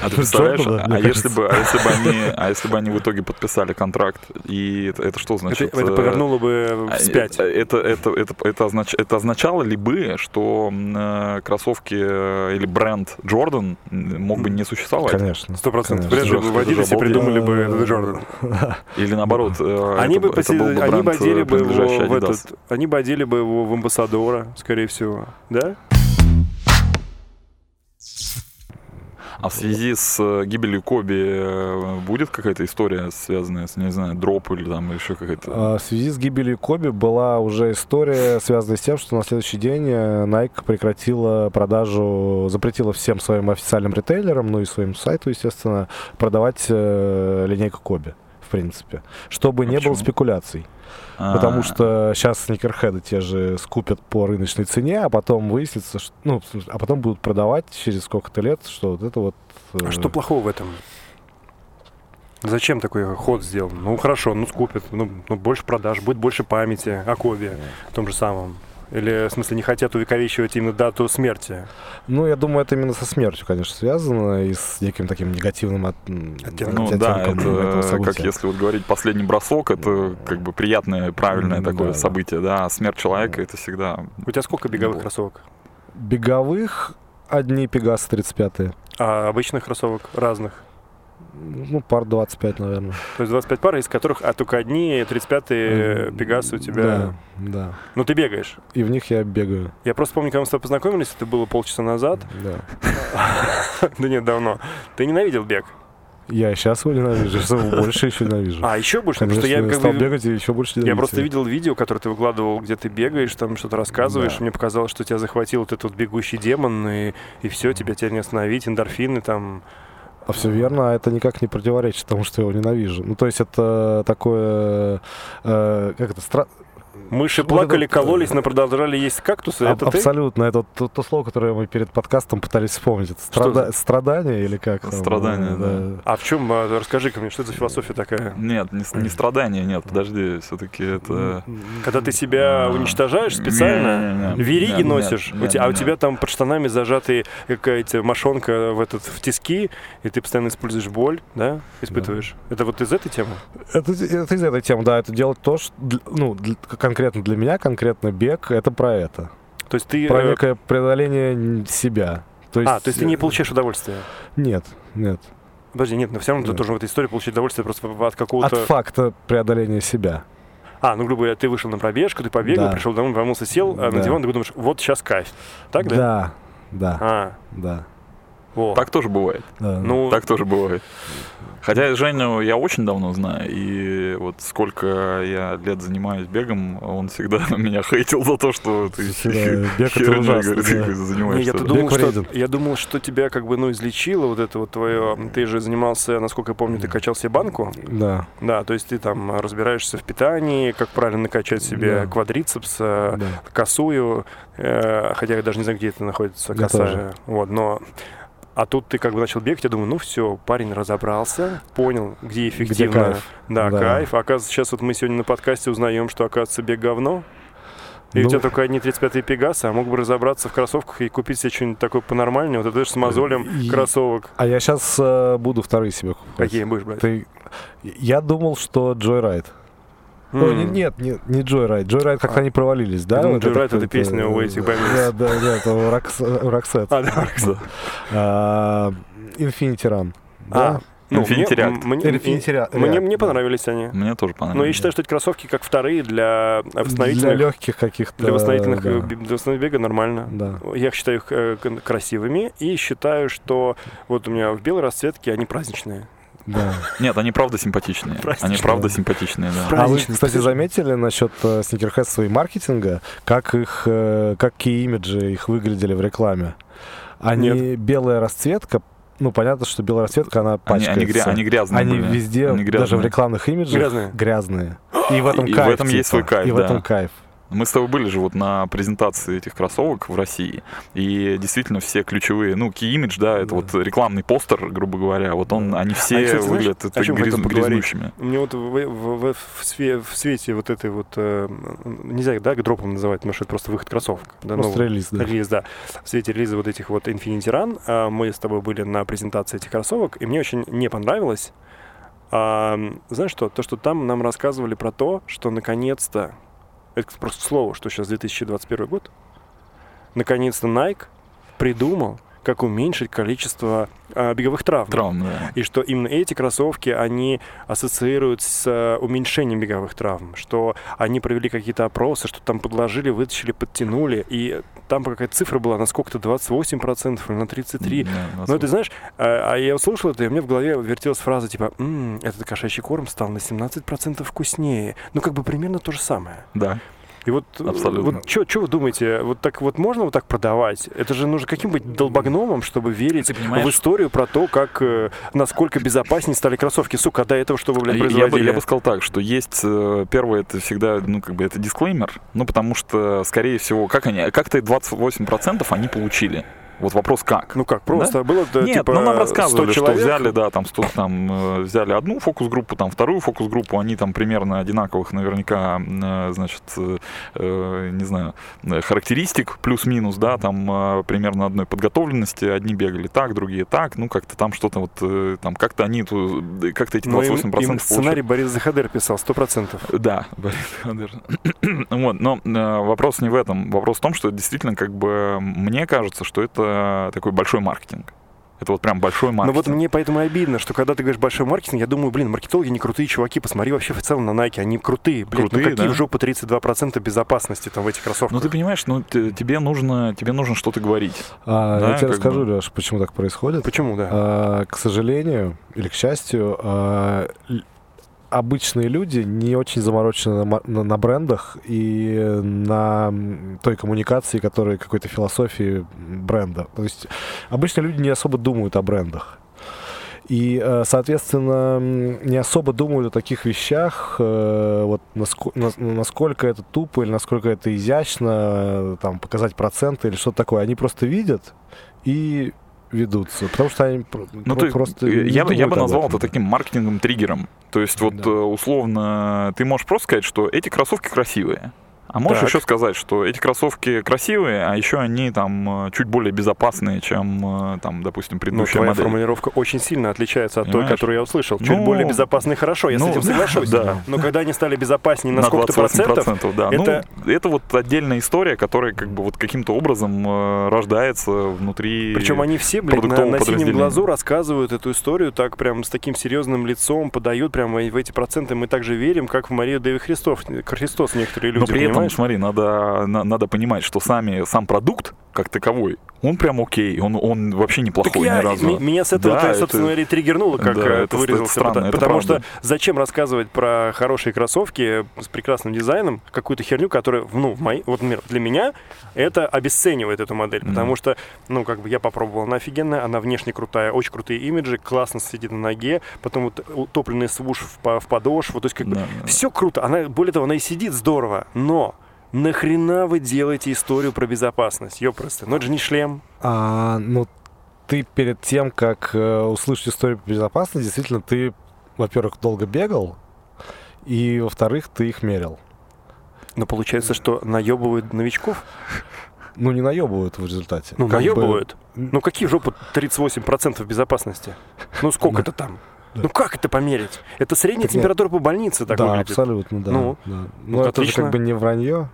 А ты представляешь, а если бы, а если бы они, а если бы они в итоге подписали контракт, и это, это что Это, значит? это э, повернуло бы а, вспять. э, Это, это, это, это, означ- это означало ли бы, что э, кроссовки э, или бренд Jordan м, мог бы не существовать? Конечно. Сто процентов. Вряд ли бы в Адидасе придумали бы этот Джордан. Или наоборот, Они это, бы, это одели бы его в этот, они бы одели бы его в амбассадора, скорее всего, да? А в связи с э, гибелью Коби э, будет какая-то история, связанная с, не знаю, дроп или там еще какая-то... А, В связи с гибелью Коби была уже история, связанная с тем, что на следующий день э, Nike прекратила продажу, запретила всем своим официальным ритейлерам, ну и своим сайту, естественно, продавать линейку Коби, принципе, чтобы А не было почему? спекуляций. А, Потому что сейчас сникерхеды те же скупят по рыночной цене, а потом выяснится, что, ну, а потом будут продавать через сколько-то лет, что вот это вот... э, А что плохого в этом? Зачем такой ход сделан? Ну хорошо, ну скупят, ну, ну, больше продаж, будет больше памяти о Кобе, о том же самом. Или, в смысле, не хотят увековечивать именно дату смерти? Ну, я думаю, это именно со смертью, конечно, связано и с неким таким негативным от... Оттенком. Ну оттенком да, это события. как если вот говорить последний бросок, это как бы приятное, правильное Ну, такое да, да. событие, да, а смерть человека это всегда... У тебя сколько беговых Ну. кроссовок? Беговых одни Пегасы 35 А обычных кроссовок разных? Ну, пар 25, наверное. То есть 25 пар, из которых а только одни 35-е Пегасы у тебя. Да, да. Ну ты бегаешь. И в них я бегаю. Я просто помню, когда мы с тобой познакомились, это было полчаса назад. Да. Да нет, давно. Ты ненавидел бег. Я сейчас его ненавижу, я больше еще ненавижу. А, еще больше, потому Конечно, что я я как стал бы... бегать и еще больше Я ненавидеть просто видел видео, которое ты выкладывал, где ты бегаешь, там что-то рассказываешь. Да. Мне показалось, что тебя захватил вот этот вот бегущий демон, и, и все, тебя теперь не остановить, эндорфины там. А все верно, а это никак не противоречит тому, что я его ненавижу. Ну, то есть это такое... э, как это? Стра... Мыши плакали, вот, кололись, э, но продолжали есть кактусы. Это ты? Абсолютно. Это то, то слово, которое мы перед подкастом пытались вспомнить. Это Что страда- страдание или как? Страдание, э, А в чем, а, расскажи-ка мне, что это за философия такая? Нет, не, страдание, нет, подожди, все-таки это... Когда ты себя А. уничтожаешь специально, вериги Нет, носишь, нет, у тебя- а у нет, тебя там под штанами зажатые какая-то мошонка в, этот, в тиски, и ты постоянно используешь боль, да, испытываешь? Это вот из этой темы? Это, это из этой темы, да. Это делать то, что, ну, для- конкретно для меня, конкретно бег, это про это. То есть ты... Про э, некое преодоление себя. То есть, а, то есть ты не получаешь удовольствие? Нет, нет. Подожди, нет, но все равно ты Да. должен в этой истории получить удовольствие просто от От какого-то... факта преодоления себя. А, ну, грубо говоря, ты вышел на пробежку, ты побегал, Да. пришел домой, помылся, сел а на Да. диван, ты думаешь, вот сейчас кайф. Так, да? Да, да, А, да. Вот. Так тоже бывает. да. Ну, Так тоже бывает. Хотя Женю я очень давно знаю, и вот сколько я лет занимаюсь бегом, он всегда меня хейтил за то, что ты это херней, ужасно, говорит, да. Не, занимаешься. я-то Бег думал, что, я думал, что тебя как бы, ну, излечило вот это вот твое... Ты же занимался, насколько я помню, ты качал себе банку. Да, Да, то есть ты там разбираешься в питании, как правильно накачать себе Да. квадрицепс, да. косую, э, хотя я даже не знаю, где это находится, Я косая. тоже. Вот, но... А тут ты как бы начал бегать, я думаю, ну все, парень разобрался, понял, где эффективно. кайф. Да, Да. кайф. Оказывается, сейчас вот мы сегодня на подкасте узнаем, что, оказывается, бег говно. И у Ну. тебя только одни 35-е Пегасы, а мог бы разобраться в кроссовках и купить себе что-нибудь такое понормальнее. Вот это же с мозолем И- кроссовок. А я сейчас буду вторые себе покупать. Какие будешь брать? Ты... Я думал, что Joyride. Ой, М. не- нет, нет, не Joyride. Joyride как-то А. они провалились, да? Вот Joyride как-то это песня у этих Бэмбис. Да, да, нет, у Рокс- у Roxette. А, да. Да. А, Infinity Run. А, Да? ну, Infinity мне- React. мне- Infinity React, Мне, да. понравились они. Мне тоже понравилось. Но я считаю, что эти кроссовки как вторые для Для восстановительных, легких каких-то. для восстановительных, да. э, для восстановительного бега нормально. Да. Я считаю их э, красивыми и считаю, что вот у меня в белой расцветке они праздничные. Да. Нет, они правда симпатичные. Они правда симпатичные, да. А вы, кстати, заметили насчет э, сникерхедства и маркетинга, как их, э, какие имиджи их выглядели в рекламе? Они Нет. белая расцветка, ну понятно, что белая расцветка она Они, пачкается. они, гря- они грязные Они были. везде, Они даже в грязные. рекламных имиджах Грязные? грязные. И в этом И в кайф. этом есть типа. свой кайф, И в да. этом кайф. Мы с тобой были же вот на презентации этих кроссовок в России, и действительно все ключевые, ну, key image, да, это Да. вот рекламный постер, грубо говоря, вот он, они все А, кстати, знаешь, выглядят это поговорить? грязнущими. Мне вот в, в- в- в све- в свете вот этой вот, э, нельзя, да, дропом называть, потому что это просто выход кроссовок. Да, Просто нового. релиз, да. Релиз, да. В свете релиза вот этих вот Infinity Run а, мы с тобой были на презентации этих кроссовок, и мне очень не понравилось. А, знаешь что? То, что там нам рассказывали про то, что наконец-то, это просто слово, что сейчас 2021 год, наконец-то Nike придумал, как уменьшить количество а, беговых травм. Травм, да. И что именно эти кроссовки, они ассоциируют с э, уменьшением беговых травм, что они провели какие-то опросы, что там подложили, вытащили, подтянули, и там какая-то цифра была на сколько-то 28% или на 33%. Да, Ну, ты знаешь, а а я услышал это, и у меня в голове вертелась фраза типа «М, «Этот кошачий корм стал на 17% вкуснее». Ну, как бы примерно то же самое. Да. И вот, Абсолютно. вот что вы думаете, вот так вот можно вот так продавать? Это же нужно каким быть долбогномом, чтобы верить в историю про то, как, э, насколько безопаснее стали кроссовки. Сука, а до этого что вы, блядь, Я- я, бы, производили? я бы сказал так, что есть э, первое, это всегда, ну, как бы это дисклеймер, ну, потому что, скорее всего, как они, как-то 28% они получили. Вот вопрос как? Ну как, просто было э, Нет, типа ну нам 100 рассказывали, что взяли, да, там, 100, там э, взяли одну фокус-группу, там вторую фокус-группу, они там примерно одинаковых наверняка, э, значит, э, э, не знаю, характеристик плюс-минус, да, там примерно одной подготовленности, одни бегали так, другие так, ну как-то там что-то вот, там как-то они, как-то эти Ну, им- 28% им получили. сценарий Борис Захадер писал, 100%. Да, Борис Федорович. вот, но вопрос не в этом. Вопрос в том, что действительно, как бы, мне кажется, что это такой большой маркетинг. Это вот прям большой Но маркетинг. вот мне поэтому обидно, что когда ты говоришь большой маркетинг, я думаю, блин, маркетологи не крутые чуваки, посмотри вообще в целом на Nike, они крутые, блядь, Крутые, ну какие да. в жопу 32% безопасности там в этих кроссовках. Ну ты понимаешь, ну т- тебе нужно, тебе нужно что-то говорить. А, Да, я тебе расскажу, бы. Леш, почему так происходит. Почему, да? А, к сожалению или к счастью, а, обычные люди не очень заморочены на, на- на брендах и на той коммуникации, которой какой-то философии бренда. То есть обычные люди не особо думают о брендах. И, э, соответственно, не особо думают о таких вещах, э, вот наско- нас- насколько это тупо или насколько это изящно, э, там, показать проценты или что-то такое. Они просто видят и ведутся, потому что они Ну, про- есть, просто э, я, бы- я бы назвал это таким маркетингом-триггером. То есть, вот Да. э, условно, ты можешь просто сказать, что эти кроссовки красивые. А можешь Так. еще сказать, что эти кроссовки красивые, а еще они там э, чуть более безопасные, чем, э, там, допустим, Ну, предыдущая твоя модель. формулировка очень сильно отличается от той, Понимаешь? которую я услышал. Чуть Ну, более безопасный хорошо, я ну, с этим соглашусь. да. Но когда они стали безопаснее на, сколько-то 28%, процентов, да. это- Ну, это вот отдельная история, которая как бы вот каким-то образом э, рождается внутри. Причем они все, блядь, на, на синем глазу рассказывают эту историю так прям с таким серьезным лицом, подают прямо в эти проценты. Мы также верим, как в Марию Дэви Христов, Христос некоторые люди, Но при этом, понимаешь? смотри, надо, на- надо понимать, что сами, сам продукт, как таковой, он прям окей, он, он вообще неплохой Так я, ни разу. меня с этого, Да, это- собственно говоря, триггернуло, как да, э, это- ты выразился. это странно, Потому- это потому что зачем рассказывать про хорошие кроссовки с прекрасным дизайном, какую-то херню, которая, ну, в моей, вот, например, для меня это обесценивает эту модель, Мгм. потому что, ну, как бы я попробовал, она офигенная, она внешне крутая, очень крутые имиджи, классно сидит на ноге, потом вот утопленный свуш в, в подошву, то есть как бы Да, да. все круто, она, более того, она и сидит здорово, но нахрена вы делаете историю про безопасность? Ёпросты, ну это же не шлем. А, ну, ты перед тем, как э, услышать историю по безопасности, действительно, ты, во-первых, долго бегал, и, во-вторых, ты их мерил. Но получается, что наебывают новичков? Ну, не наебывают в результате. Ну, Как бы- наебывают. Ну, какие жопы 38% безопасности? Ну, сколько это там? Да. Ну, как это померить? Это средняя Так нет. температура по больнице так да, выглядит. абсолютно, да. Ну, да. вот Ну, это же как бы не вранье.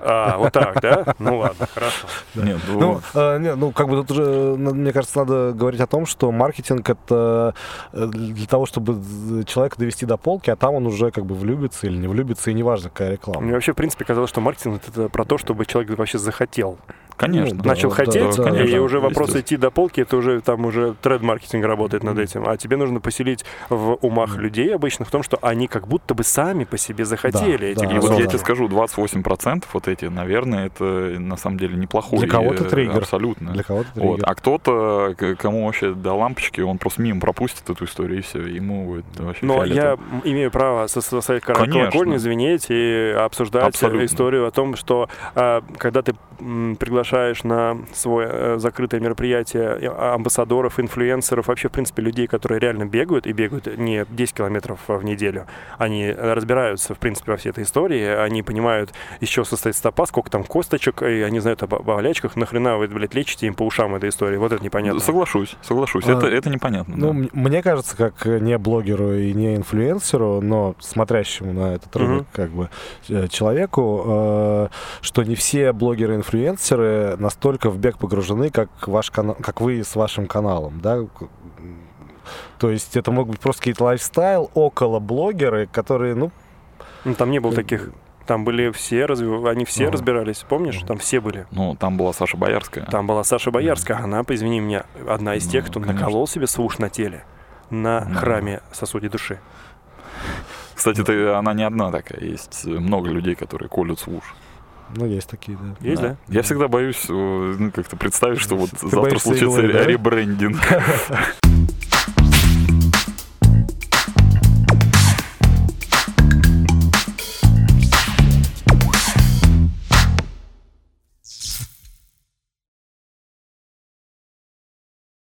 А, вот так, да? Ну, ладно, хорошо. Нет, Ну, ну, э, не, ну, как бы тут уже, мне кажется, надо говорить о том, что маркетинг это э, для того, чтобы человека довести до полки, а там он уже как бы влюбится или не влюбится, и неважно, какая реклама. Мне вообще, в принципе, казалось, что маркетинг — это про то, чтобы человек вообще захотел Конечно. Ну, да, начал да, хотеть, да, и да, уже вопрос идти до полки, это уже там уже тренд-маркетинг работает над этим. А тебе нужно поселить в умах людей обычно в том, что они как будто бы сами по себе захотели Да, эти да, И да, вот я да. тебе скажу, 28% вот эти, наверное, это на самом деле неплохой. Для кого-то э, триггер. Абсолютно. Для кого-то Вот. триггер. А кто-то, кому вообще до лампочки, он просто мимо пропустит эту историю, и все, ему будет вообще Но я фиолетово. имею право со, со своей колокольни звенеть и обсуждать Абсолютно. историю о том, что а, когда ты м, приглашаешь на свое э, закрытое мероприятие э, амбассадоров, инфлюенсеров, вообще, в принципе, людей, которые реально бегают, и бегают не 10 километров в неделю, они э, разбираются, в принципе, во всей этой истории, они понимают, из чего состоит стопа, сколько там косточек, и они знают об, об болячках, нахрена вы, блядь, лечите им по ушам этой истории, вот это непонятно. Соглашусь, соглашусь. А, это, это непонятно. Ну, да. мне кажется, как не блогеру и не инфлюенсеру, но смотрящему на этот рынок Мгм. как бы человеку, э, что не все блогеры-инфлюенсеры настолько в бег погружены, как ваш канал, как вы с вашим каналом, да? То есть это могут быть просто какие-то лайфстайл около блогеры, которые, ну, Ну, там не было э, таких Там были все, разве- они все Ага. разбирались, помнишь? Ага. Там все были. Ну, там была Саша Боярская. Там была Саша Боярская, она, извини меня, одна из тех, Ну, кто конечно. наколол себе свуш на теле на Ну. храме сосуде души. Кстати, ты, она не одна такая. Есть много людей, которые колют свуш. Ну, есть такие, да. Есть, да? Я всегда боюсь э, ну, как-то представить, что вот Ты завтра случится иглы, да? ребрендинг.